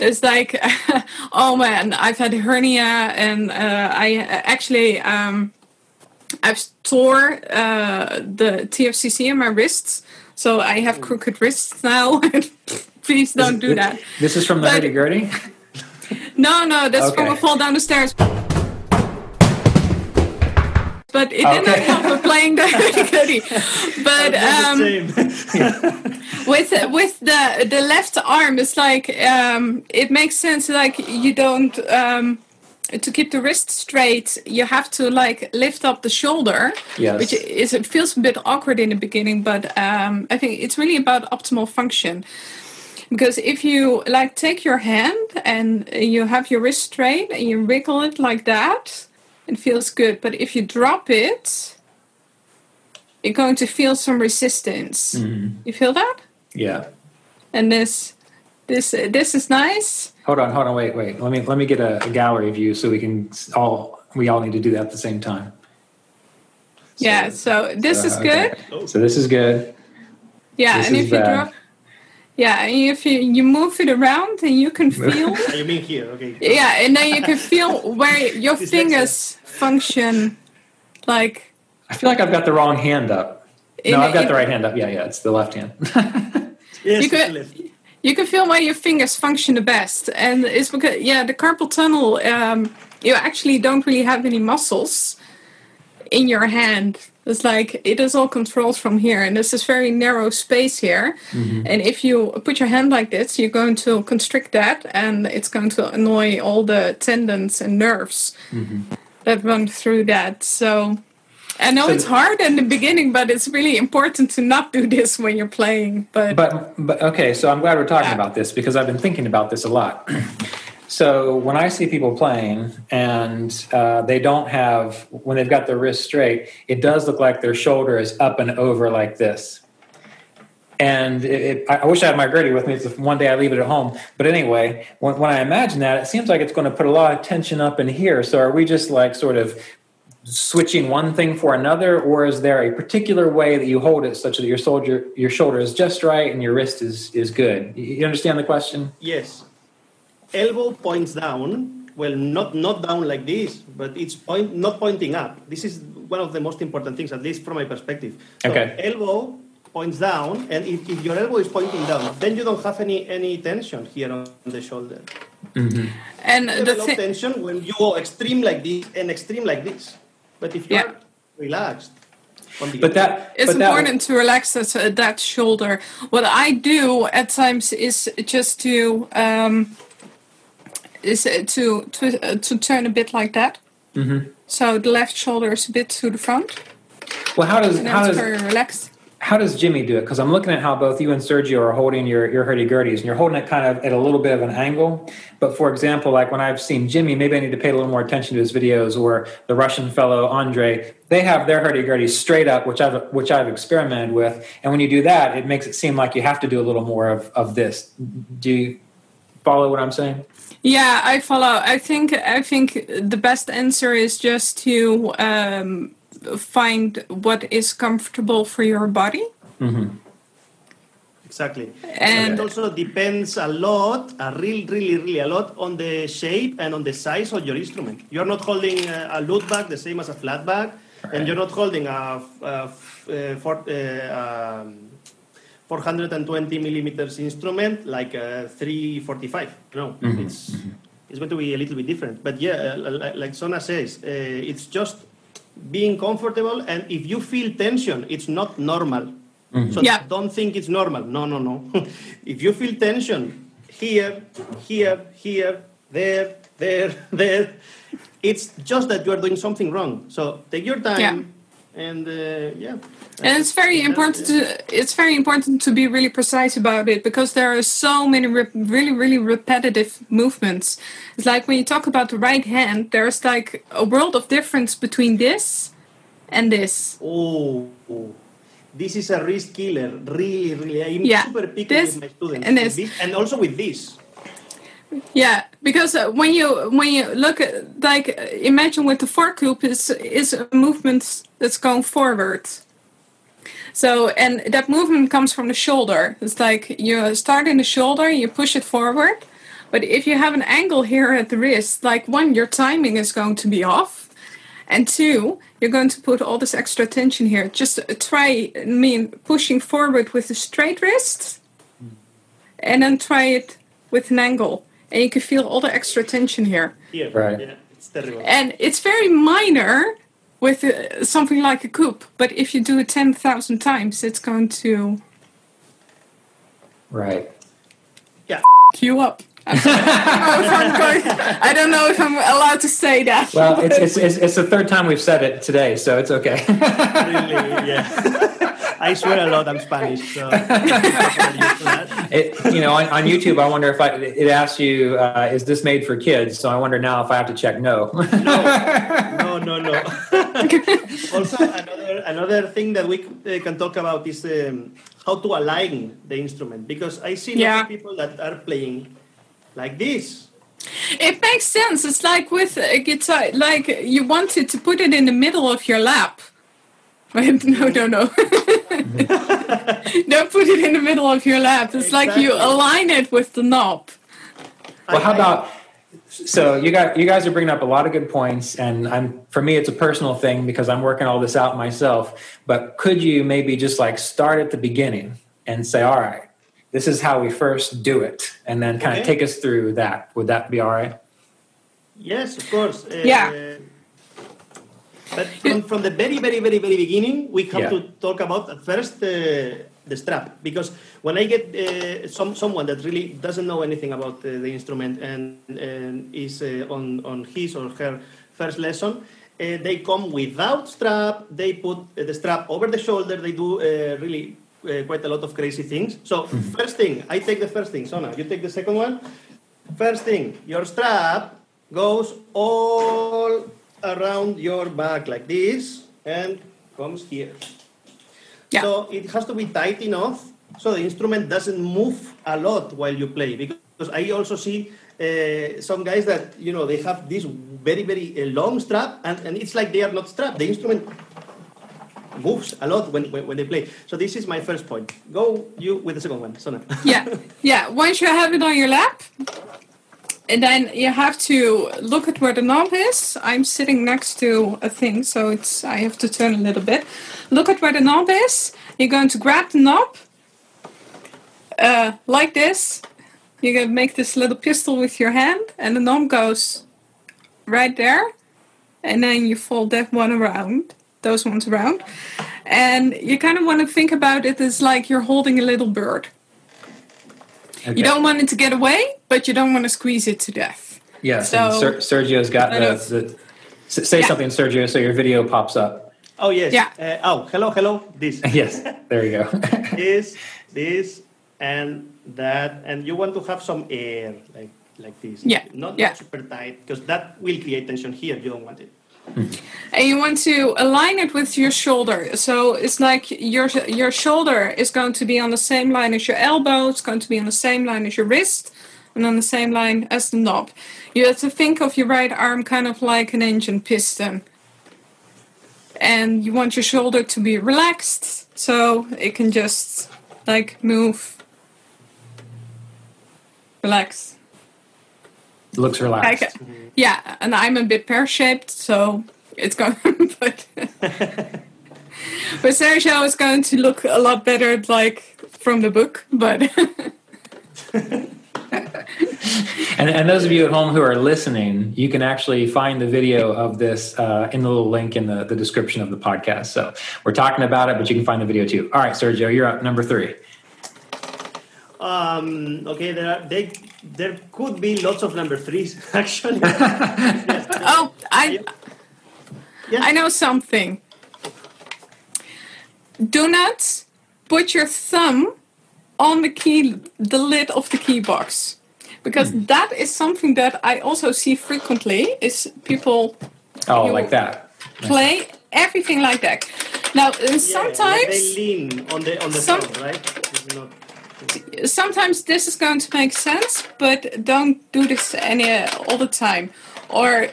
It's like, oh man, I've had hernia, and uh, I actually um, I've tore uh, the TFCC in my wrists, so I have crooked wrists now. Please don't do that. This is from the But- hurdy-gurdy? No, no, that's from a fall down the stairs. But it did not help with playing the hurdy But um, with with the the left arm, it's like um, it makes sense. Like you don't um, to keep the wrist straight, you have to like lift up the shoulder, Yes. which is it feels a bit awkward in the beginning. But um, I think it's really about optimal function. Because if you like take your hand and you have your wrist straight and you wiggle it like that, it feels good. But if you drop it, you're going to feel some resistance. You feel that? Yeah. And this, this, this is nice. Hold on, hold on, wait, wait. Let me let me get a, a gallery view so we can all we all need to do that at the same time. yeah. So this is Uh, good. So this is good. Yeah, This and is if you bad. drop, yeah, and if you you move it around and you can feel. Ah, you mean here? Okay. Yeah, and then you can feel where your fingers function like I feel like I've got the wrong hand up. In no, a- I've got in- the right hand up. Yeah, yeah, it's the left hand. Yes, You could- left. You can feel where your fingers function the best. And it's because yeah, the carpal tunnel um you actually don't really have any muscles in your hand. It's like it is all controlled from here, and this is very narrow space here. And if you put your hand like this, you're going to constrict that, and it's going to annoy all the tendons and nerves that run through that. So I know So it's hard in the beginning, but it's really important to not do this when you're playing. But, But but okay, so I'm glad we're talking Yeah. about this because I've been thinking about this a lot. so when I see people playing and uh, they don't have when they've got their wrist straight, it does look like their shoulder is up and over like this. And it, it, I I wish I had my Gertie with me. It's one day I leave it at home. But anyway, when, when I imagine that, it seems like it's going to put a lot of tension up in here. So are we just like sort of switching one thing for another, or is there a particular way that you hold it such that your shoulder your shoulder is just right and your wrist is is good? You you understand the question? Yes. Elbow points down. Well, not not down like this, but it's point not pointing up. This is one of the most important things, at least from my perspective. So Okay. Elbow points down, and if, if your elbow is pointing down, then you don't have any any tension here on the shoulder. Mm-hmm. and You the develop thing. tension when you go extreme like this and extreme like this. But if you're Yeah. relaxed, But that It's but that- important to relax that, uh, that shoulder. What I do at times is just to um, is uh, to to uh, to turn a bit like that. So the left shoulder is a bit to the front, Well, how does and how does very relaxed. How does Jimi do it? Because I'm looking at how both you and Sergio are holding your your hurdy gurdies, and you're holding it kind of at a little bit of an angle. But for example, like when I've seen Jimi, maybe I need to pay a little more attention to his videos, or the Russian fellow Andre, they have their hurdy gurdies straight up, which I've which I've experimented with. And when you do that, it makes it seem like you have to do a little more of of this. Do you follow what I'm saying? Yeah, I follow. I think I think the best answer is just to um, find what is comfortable for your body. Exactly. And- it also depends a lot, a real, really, really a lot on the shape and on the size of your instrument. You're not holding a, a lute back the same as a flat back, and you're not holding a, a, a for, uh, um, 420 millimeters instrument like a 345. No, it's it's going to be a little bit different. But yeah, uh, like, like Sona says, uh, it's just being comfortable, and if you feel tension, it's not normal. Mm-hmm. So Yeah. don't think it's normal. No, no, no. if you feel tension here, here, here, there, there, there, it's just that you are doing something wrong. So take your time, Yeah. And uh, yeah. And it's very important to it's very important to be really precise about it because there are so many re- really really repetitive movements. It's like when you talk about the right hand, there's like a world of difference between this and this. Oh, this is a wrist killer. Really, really. I'm Yeah, super picky this with my students. and with this. and also with this. Yeah, because uh, when you when you look at like imagine with the fork loop is is a movement that's going forward. So and that movement comes from the shoulder. It's like you start in the shoulder, you push it forward. But if you have an angle here at the wrist, like one, your timing is going to be off, and two, you're going to put all this extra tension here. Just try, I mean, pushing forward with a straight wrist, and then try it with an angle, and you can feel all the extra tension here. Here. Right. Yeah, it's terrible. And it's very minor with uh, something like a coupe, but if you do it 10,000 times, it's going to Right. yeah. queue up. I don't, know if I'm going- I don't know if I'm allowed to say that. Well, it's, it's, it's, it's the third time we've said it today, so it's okay. really, yeah. I swear a lot I'm Spanish, so I'm used to that. it, you know, on, on YouTube, I wonder if I, it asks you, uh, is this made for kids? So I wonder now if I have to check no. No, no, no. also, another another thing that we uh, can talk about is um, how to align the instrument because I see lots Yeah. of people that are playing like this. It makes sense. It's like with a guitar, like you wanted to put it in the middle of your lap. But no, no, no. Don't put it in the middle of your lap. It's like you align it with the knob. well, how about, so you got, you guys are bringing up a lot of good points and I'm, for me, it's a personal thing because I'm working all this out myself, but could you maybe just like start at the beginning and say, all right, this is how we first do it. And then kind of take us through that. Would that be all right? Yes, of course. Uh, Yeah. But from, from the very, very, very, very beginning, we have Yeah. to talk about at first uh, the strap because when I get uh, some someone that really doesn't know anything about uh, the instrument and, and is uh, on on his or her first lesson, uh, they come without strap. They put uh, the strap over the shoulder. They do uh, really uh, quite a lot of crazy things. So first thing, I take the first thing. Sanne, you take the second one. First thing, your strap goes all around your back like this and comes here. Yeah. So it has to be tight enough so the instrument doesn't move a lot while you play. Because I also see uh, some guys that, you know, they have this very, very uh, long strap and, and it's like they are not strapped. The instrument moves a lot when, when, when they play. So this is my first point. Go you with the second one, Sanne. yeah yeah once you have it on your lap and then you have to look at where the knob is i'm sitting next to a thing so it's i have to turn a little bit look at where the knob is you're going to grab the knob uh, like this you're going to make this little pistol with your hand and the knob goes right there and then you fold that one around those ones around and you kind of want to think about it as like you're holding a little bird Okay. you don't want it to get away, but you don't want to squeeze it to death. Yes, So- and Ser- Sergio's got I the, the say Yeah. something, Sergio, so your video pops up. Oh yes. Yeah. Uh, oh, hello, hello. This. yes, there you go. this, this, and that, and you want to have some air, like like this. Yeah, Not, yeah. not super tight, because that will create tension here. You don't want it. Mm. and you want to align it with your shoulder. So it's like your your shoulder is going to be on the same line as your elbow. It's going to be on the same line as your wrist, and on the same line as the knob. You have to think of your right arm kind of like an engine piston. And you want your shoulder to be relaxed, so it can just like move, relax. Looks relaxed. Like, yeah, and I'm a bit pear shaped, so it's going. but but Sergio is going to look a lot better, like from the book. But And, and those of you at home who are listening, you can actually find the video of this uh, in the little link in the, the description of the podcast. So we're talking about it, but you can find the video too. All right, Sergio, you're up. Number three. Um, okay, there are they, there could be lots of number threes actually. oh, I Yeah. I know something. Do not put your thumb on the key, the lid of the key box, because hmm. that is something that I also see frequently. Is people Oh, like that. play everything like that. Now, Yeah, like sometimes. they lean on the on the Some- front, right? Sometimes this is going to make sense, but don't do this any all the time. Or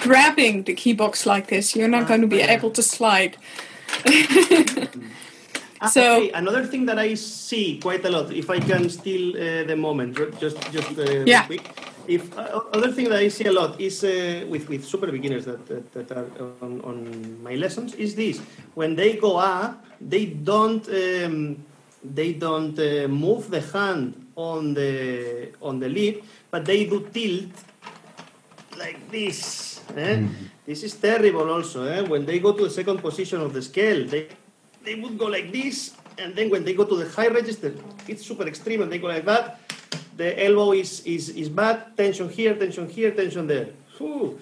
grabbing the key box like this, you're not going to be able to slide. Ah, So- okay, another thing that I see quite a lot, if I can steal uh, the moment, just just uh, Yeah. quick. If uh, other thing that I see a lot is uh, with with super beginners that that, that are on, on my lessons is this: when they go up, they don't um, they don't uh, move the hand on the on the lid, but they do tilt like this. Eh? This is terrible also. Eh? When they go to the second position of the scale, they they would go like this, and then when they go to the high register, it's super extreme, and they go like that. The elbow is is, is bad. Tension here, tension here, tension there. Whew.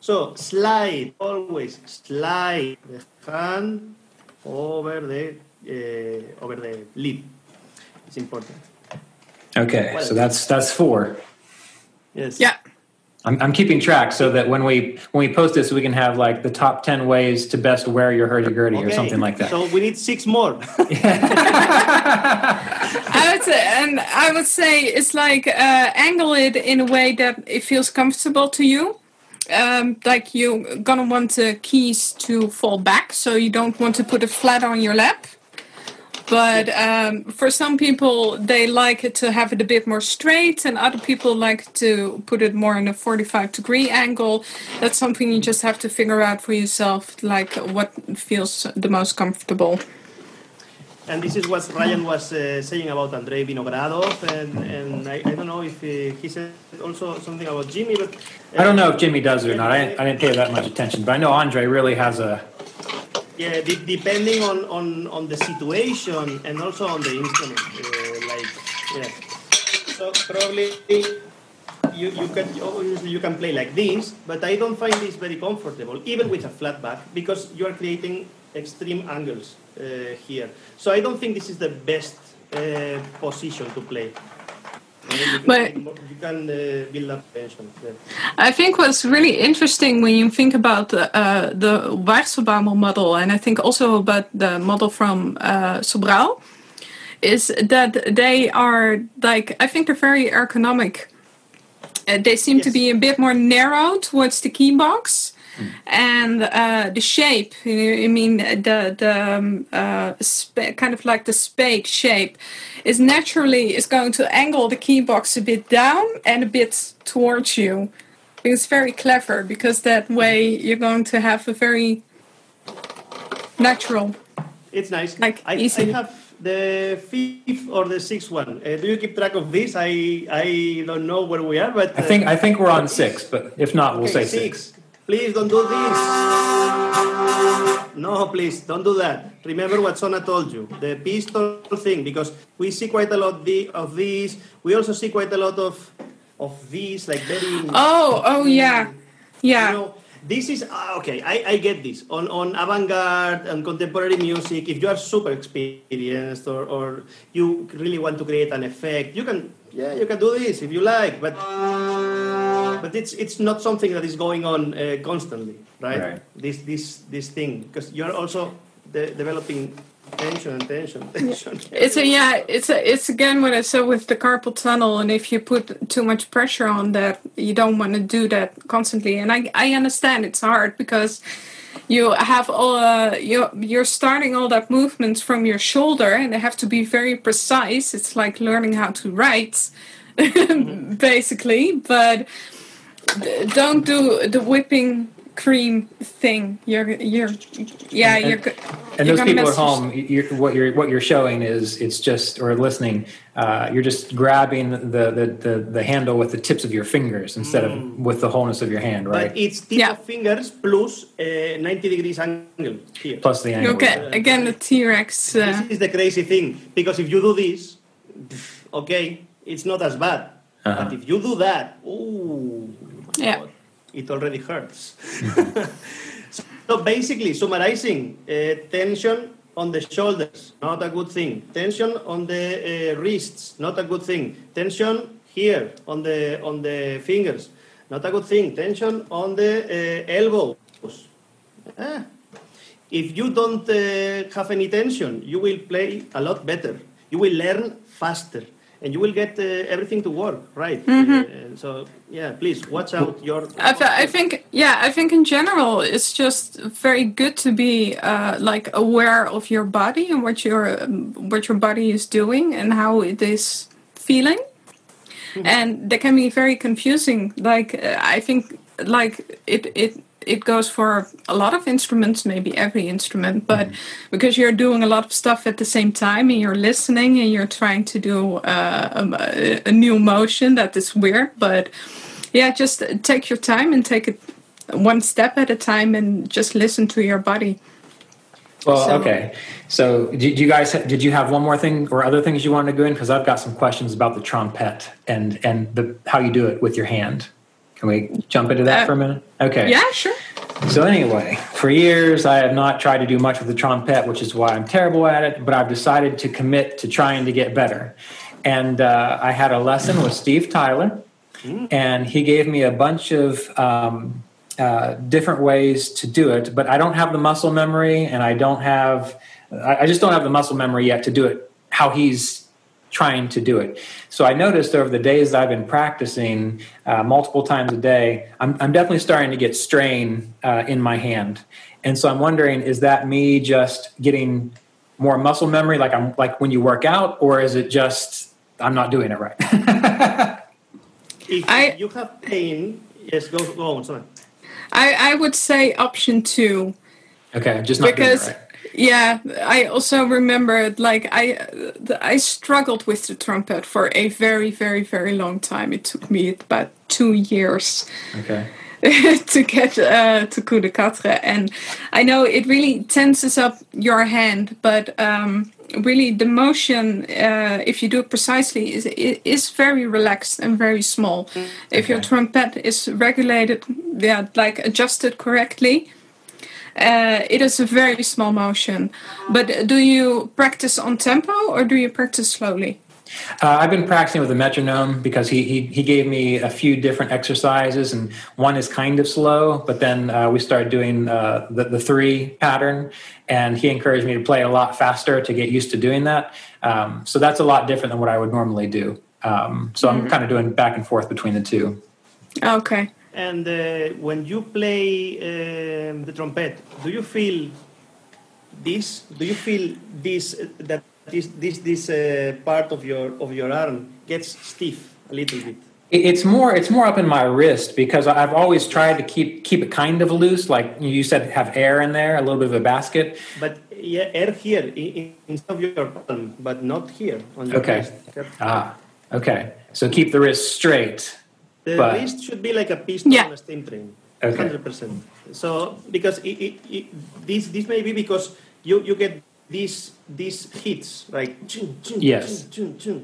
So slide always slide the hand over the uh, over the lid. It's important. Okay, so that's that's four. Yes. Yeah. I'm, I'm keeping track so that when we when we post this, we can have like the top ten ways to best wear your hurdy gurdy or something like that. So we need six more. I would say, and I would say it's like uh, angle it in a way that it feels comfortable to you. Um, like you're gonna want the keys to fall back, so you don't want to put it flat on your lap. But um, for some people, they like it to have it a bit more straight, and other people like to put it more in a 45 degree angle. That's something you just have to figure out for yourself, like what feels the most comfortable. And this is what Ryan was uh, saying about Andrei Vinogradov, and, and I, I don't know if uh, he said also something about Jimi, but uh, I don't know if Jimi does it or not. I, I didn't pay that much attention, but I know Andre really has a. Yeah, de- depending on, on, on the situation and also on the instrument, uh, like yeah. So probably you, you can obviously you can play like this, but I don't find this very comfortable, even with a flat back, because you are creating extreme angles uh, here. So I don't think this is the best uh, position to play. You, know, you can, But- you can uh, build up. I think what's really interesting when you think about the, uh, the Weichselbaumer model, and I think also about the model from uh, Sobral, is that they are like I think they're very ergonomic. Uh, they seem to be a bit more narrow towards the key box. And uh, the shape, you I mean, the the um, uh, sp- kind of like the spade shape, is naturally is going to angle the key box a bit down and a bit towards you. It's very clever because that way you're going to have a very natural. It's nice. Like, I, easy. I have the fifth or the sixth one. Uh, do you keep track of this? I I don't know where we are, but I think I think we're on six, but if not, we'll okay, say six. Please don't do this. No, please don't do that. Remember what Sanne told you, the pistol thing, because we see quite a lot of these. We also see quite a lot of of these, like very. Oh, oh yeah, yeah. You know, this is ah, okay. I, I get this on on avant-garde and contemporary music. If you are super experienced or, or you really want to create an effect, you can yeah you can do this if you like. But but it's it's not something that is going on uh, constantly, right? Right. This this this thing because you're also de- developing tension and tension, tension. It's a yeah. It's a, it's again what I said with the carpal tunnel, and if you put too much pressure on that, you don't want to do that constantly. And I I understand it's hard because you have all uh, you you're starting all that movements from your shoulder, and they have to be very precise. It's like learning how to write, basically. But d- don't do the whipping cream thing. You're you're yeah And- you're. go- And you're those people at home, you're, what you're what you're showing is it's just or listening. Uh, you're just grabbing the, the, the, the handle with the tips of your fingers instead of with the wholeness of your hand, right? But it's tip Yeah. of fingers plus uh, 90 degrees angle here. Plus the angle. Okay, again the T Rex. Uh, This is the crazy thing because if you do this, okay, it's not as bad. Uh-huh. But if you do that, ooh, Yeah. it already hurts. so basically, summarizing, uh, tension on the shoulders, not a good thing. Tension on the uh, wrists, not a good thing. Tension here on the on the fingers, not a good thing. Tension on the uh, elbows. Ah. If you don't uh, have any tension, you will play a lot better. You will learn faster, and you will get uh, everything to work right. Uh, so yeah, please watch out your. I, th- I think yeah I think in general it's just very good to be uh, like aware of your body and what your um, what your body is doing and how it is feeling and that can be very confusing like uh, I think like it it it goes for a lot of instruments maybe every instrument but because you're doing a lot of stuff at the same time and you're listening and you're trying to do uh, um, a, a new motion that is weird but yeah just take your time and take it one step at a time and just listen to your body Well, So- okay. So, did you guys did you have one more thing or other things you wanted to go in? Because I've got some questions about the trompette and and the how you do it with your hand. Can we jump into that Uh, for a minute? Okay. yeah sure So anyway, for years I have not tried to do much with the trompette, which is why I'm terrible at it. But I've decided to commit to trying to get better. And uh, I had a lesson with Steve Tyler, and he gave me a bunch of um, uh, different ways to do it. But I don't have the muscle memory, and I don't have, I I just don't have the muscle memory yet to do it how he's trying to do it. So I noticed over the days that I've been practicing uh, multiple times a day, I'm, I'm definitely starting to get strain uh, in my hand. And so I'm wondering, is that me just getting more muscle memory, like I'm like when you work out, or is it just I'm not doing it right? If I- you have pain, yes, go go on. Sorry. I, I would say option two okay, just not because doing it right. Yeah i also remember like i i struggled with the trumpet for a very very very long time. It took me about two years Okay. to get uh, to coup de quatre. And i know it really tenses up your hand but um, really the motion uh, if you do it precisely is is very relaxed and very small. If your trumpet is regulated yeah like adjusted correctly uh, it is a very small motion but do you practice on tempo or do you practice slowly Uh, I've been practicing with a metronome because he, he he gave me a few different exercises, and one is kind of slow. But then uh, we started doing uh, the the three pattern, and he encouraged me to play a lot faster to get used to doing that. Um, so that's a lot different than what I would normally do. Um, so I'm kind of doing back and forth between the two. okay And uh, when you play um, the trumpet, do you feel this? Do you feel this uh, that this this this uh, part of your of your arm gets stiff a little bit? It's more it's more up in my wrist because I've always tried to keep keep it kind of loose, like you said, have air in there, a little bit of a basket. But yeah, air here in, in, instead of your palm, but not here on your Okay. wrist. Ah, okay. So keep the wrist straight. The But- wrist should be like a piston Yeah. on a steam train. Okay. Hundred percent. So because it, it, it, this this may be because you you get these these hits like chun, chun, Yes. chun, chun, chun.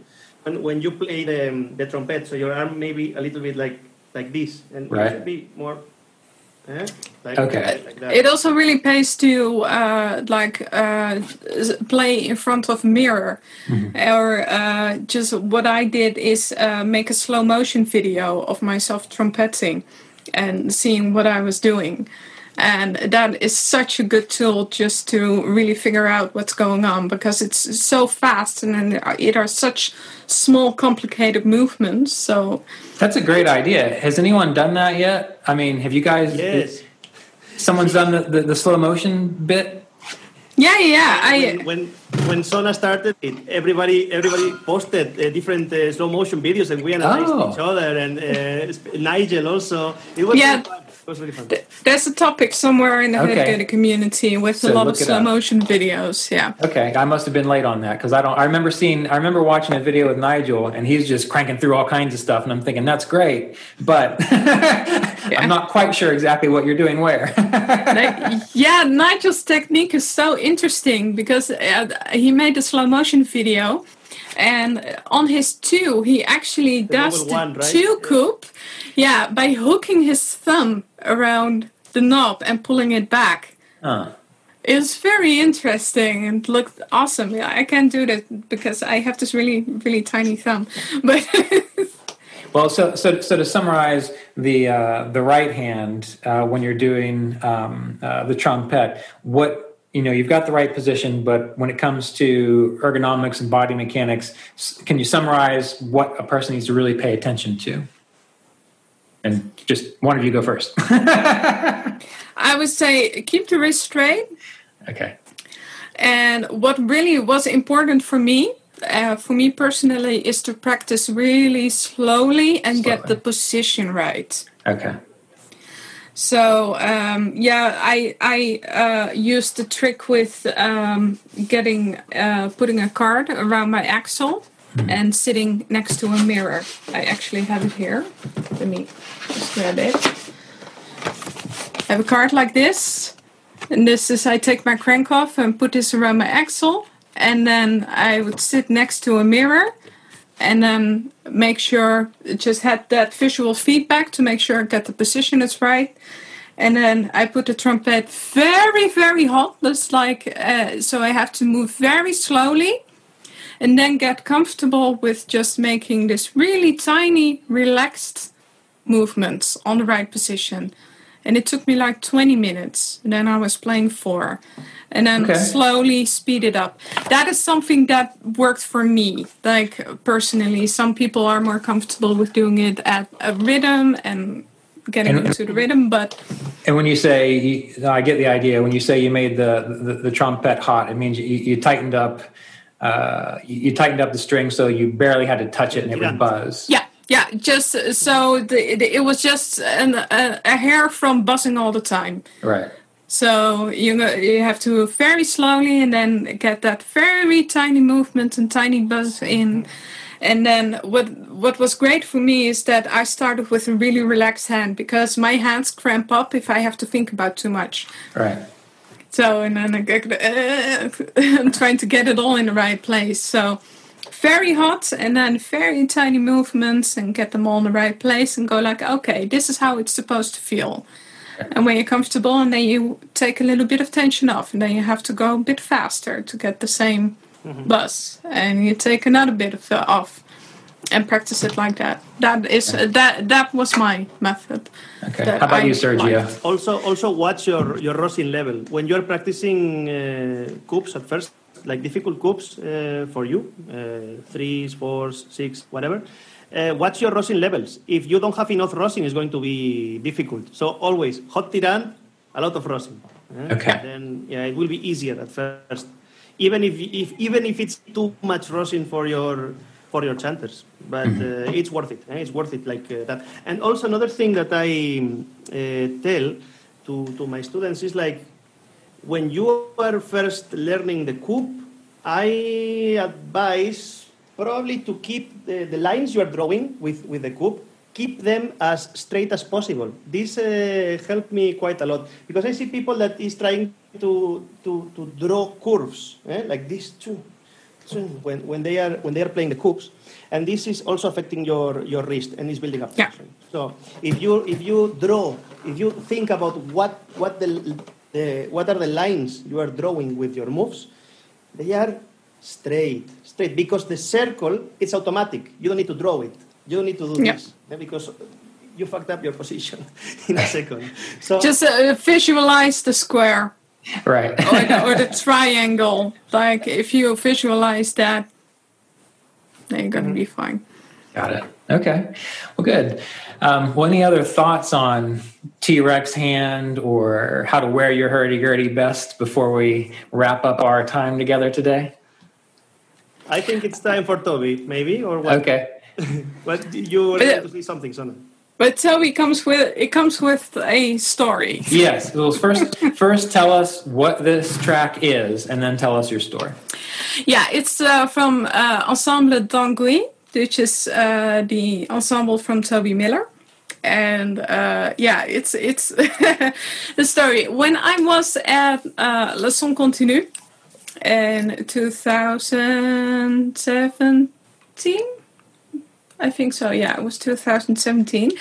and when you play the the trumpet, so your arm maybe a little bit like like this, and Right. it should be more Like, Okay. like that. It also really pays to uh, like uh, play in front of a mirror, or uh, just what I did is uh, make a slow motion video of myself trumpeting and seeing what I was doing. And that is such a good tool just to really figure out what's going on because it's so fast and then it are such small, complicated movements. So That's a great idea. Has anyone done that yet? I mean, have you guys? yes. Someone's done the, the, the slow motion bit. yeah, yeah, I when, when when Sanne started it, everybody everybody posted uh, different uh, slow motion videos, and we analyzed Oh. each other. And uh, Nigel also. It was Yeah. Really. It was really fun. There's a topic somewhere in the Okay. okay. community with So a lot of slow up. motion videos. Yeah. Okay, I must have been late on that because I don't. I remember seeing. I remember watching a video with Nigel, and he's just cranking through all kinds of stuff, and I'm thinking that's great, but I'm not quite sure exactly what you're doing where. Like, yeah, Nigel's technique is so interesting because uh, he made a slow motion video. And on his two, he actually does the one, right? two coup, yeah, by hooking his thumb around the knob and pulling it back. Huh. It's very interesting and looked awesome. Yeah, I can't do that because I have this really, really tiny thumb. But Well, so so so to summarize, the uh, the right hand uh, when you're doing um, uh, the trumpet, what you know, you've got the right position, but when it comes to ergonomics and body mechanics, can you summarize what a person needs to really pay attention to? And just one of you go first. I would say keep the wrist straight. okay. And what really was important for me, uh, for me personally, is to practice really slowly and get the position right. Okay. So um, yeah, I I uh, used the trick with um, getting uh, putting a card around my axle and sitting next to a mirror. I actually have it here. Let me just grab it. I have a card like this, and this is I take my crank off and put this around my axle, and then I would sit next to a mirror and then make sure just had that visual feedback to make sure I get the position is right. And then I put the trumpet very, very hot. That's like, uh, so I have to move very slowly and then get comfortable with just making this really tiny, relaxed movements on the right position. And it took me like 20 minutes. And then I was playing four. And then Okay. slowly speed it up. That is something that worked for me. Like personally, some people are more comfortable with doing it at a rhythm and getting And- into the rhythm. But And when you say, you- I get the idea. When you say you made the the, the trumpet hot, it means you, you tightened up. Uh, you you tightened up the string so you barely had to touch it and it would buzz. yeah, yeah, just uh, so the, the, it was just an, a, a hair from buzzing all the time. Right. So you go- you have to very slowly and then get that very tiny movement and tiny buzz in. And then what what was great for me is that I started with a really relaxed hand because my hands cramp up if I have to think about too much. Right. So and then I uh, I'm trying to get it all in the right place. So very hot and then very tiny movements and get them all in the right place and go like, okay, this is how it's supposed to feel. And when you're comfortable, and then you take a little bit of tension off, and then you have to go a bit faster to get the same buzz, and you take another bit of uh, off, and practice it like that. That is uh, that that was my method. Okay. How about I you, Sergio? liked. Also, also watch your your rosin level when you're practicing uh, coups at first, like difficult coups uh, for you, uh, threes, fours, six, whatever. Uh, watch your rosin levels. If you don't have enough rosin, it's going to be difficult. So always hot tiran, a lot of rosin. eh? Okay. Then yeah, it will be easier at first, even if if even if it's too much rosin for your for your chanters. But uh, it's worth it. eh? It's worth it like uh, that. And also another thing that I uh, tell to to my students is like when you are first learning the coup, I advise probably to keep the, the lines you are drawing with, with the coup, keep them as straight as possible. This uh, helped me quite a lot because I see people that is trying to, to, to draw curves, eh, like these two. when, when they are when they are playing the cooks, and this is also affecting your, your wrist and is building up Yeah. tension. So if you if you draw, if you think about what what the, the what are the lines you are drawing with your moves, they are straight, straight because the circle it's automatic. You don't need to draw it. You don't need to do Yeah. this yeah, because you fucked up your position in a second. So Just uh, visualize the square Right. or the, or the triangle. Like if you visualize that, then you're gonna be fine. Got it. Okay. Well, good. Um, well, any other thoughts on T Rex hand or how to wear your hurdy gurdy best before we wrap up our time together today? I think it's time for Tobie, maybe or what? Okay. What you were But, uh, to say something, Sanne? But Tobie comes with it comes with a story. Yes. Well, first, first tell us what this track is, and then tell us your story. Yeah, it's uh, from uh, Ensemble Danguy, which is uh, the ensemble from Tobie Miller. And uh, yeah, it's it's the story. When I was at uh, Le Continu in 2017, I think so. Yeah, it was 2017.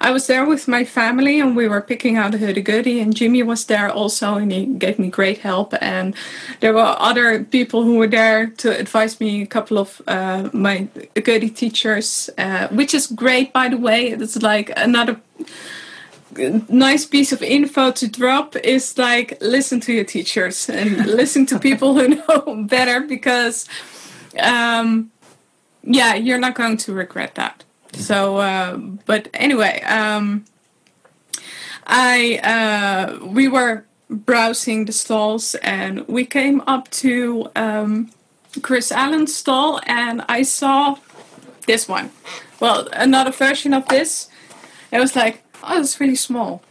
I was there with my family, and we were picking out a hurdy gurdy. And Jimi was there also, and he gave me great help. And there were other people who were there to advise me. A couple of uh, my gurdy teachers, uh, which is great, by the way. It's like another nice piece of info to drop is like listen to your teachers and listen to people who know better because um yeah you're not going to regret that. So uh, but anyway um i uh we were browsing the stalls and we came up to um chris allen's stall and i saw this one. Well another version of this. It was like oh it's really small.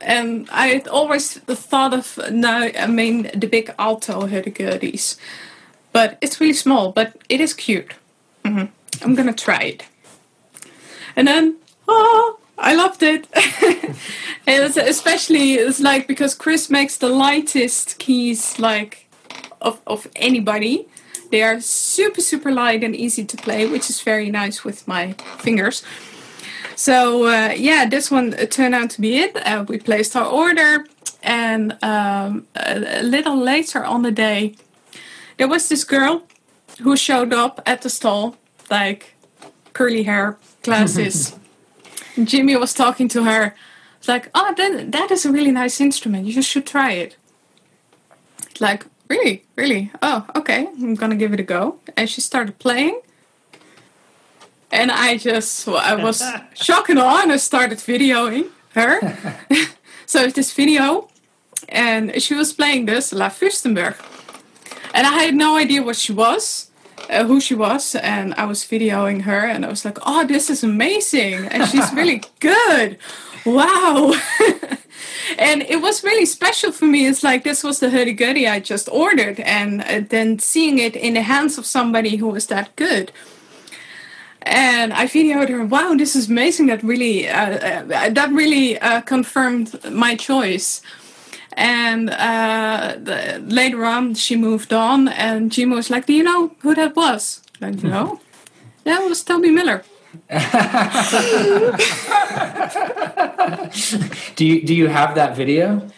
And I always thought of now, I mean, the big alto hurdy-gurdies. But it's really small, but it is cute. hmm I'm gonna try it. And then, oh, I loved it. especially, it's like, because Chris makes the lightest keys, like, of, of anybody. They are super, super light and easy to play, which is very nice with my fingers. So uh, yeah, this one turned out to be it. Uh, we placed our order, and um, a little later on the day, there was this girl who showed up at the stall, like curly hair, glasses. Jimi was talking to her, like, "Oh, that that is a really nice instrument. You should try it." Like, really, really? Oh, okay. I'm gonna give it a go. And she started playing and I just I was shocked and awe, and I started videoing her. so this video, and she was playing this La Furstemberg, and I had no idea what she was, uh, who she was, and I was videoing her, and I was like, "Oh, this is amazing!" And she's really good. Wow. and it was really special for me. It's like this was the hurdy gurdy I just ordered, and uh, then seeing it in the hands of somebody who was that good and I videoed her. Wow, this is amazing! That really, uh, uh, that really uh, confirmed my choice. And uh, the, later on, she moved on, and Jim was like, "Do you know who that was?" Like, no, that was Tobie Miller. Do you do you have that video?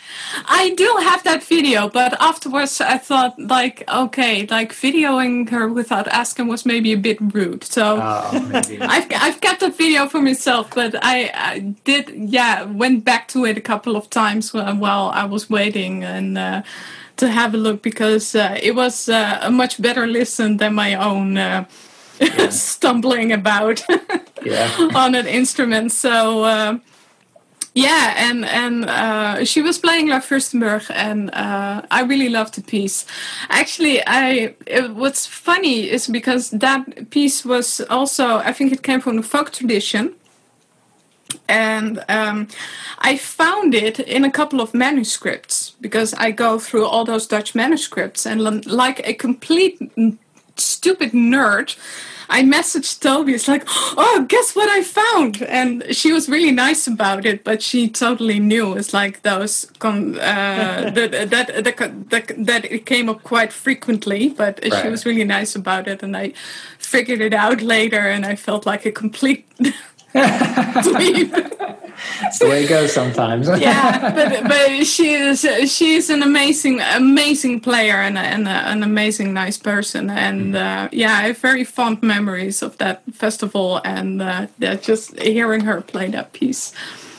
I do have that video, but afterwards I thought, like, okay, like videoing her without asking was maybe a bit rude. So. Oh. I've I've kept that video for myself, but I, I did yeah went back to it a couple of times while I was waiting and uh, to have a look because uh, it was uh, a much better listen than my own uh, stumbling about yeah. on an instrument. So. Yeah, and and uh, she was playing La Furstemberg, and uh, I really loved the piece. Actually, I it, what's funny is because that piece was also I think it came from the folk tradition, and um, I found it in a couple of manuscripts because I go through all those Dutch manuscripts, and like a complete stupid nerd, I messaged Tobie. It's like, oh, guess what I found? And she was really nice about it, but she totally knew. It's like those con- uh, that, that, that that that it came up quite frequently, but right. she was really nice about it, and I figured it out later, and I felt like a complete It's the way it goes sometimes. yeah, but but she is she's an amazing amazing player and, a, and a, an amazing nice person and mm. uh, yeah, I have very fond memories of that festival and uh, just hearing her play that piece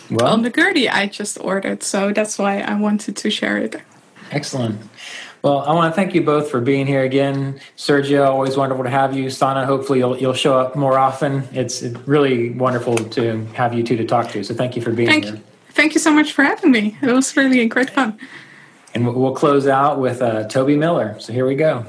well, on the gurdy I just ordered, so that's why I wanted to share it. Excellent. Well, I want to thank you both for being here again. Sergio, always wonderful to have you. Sanne, hopefully you'll, you'll show up more often. It's really wonderful to have you two to talk to. So thank you for being thank here. You. Thank you so much for having me. It was really great fun. And we'll close out with uh, Tobie Miller. So here we go.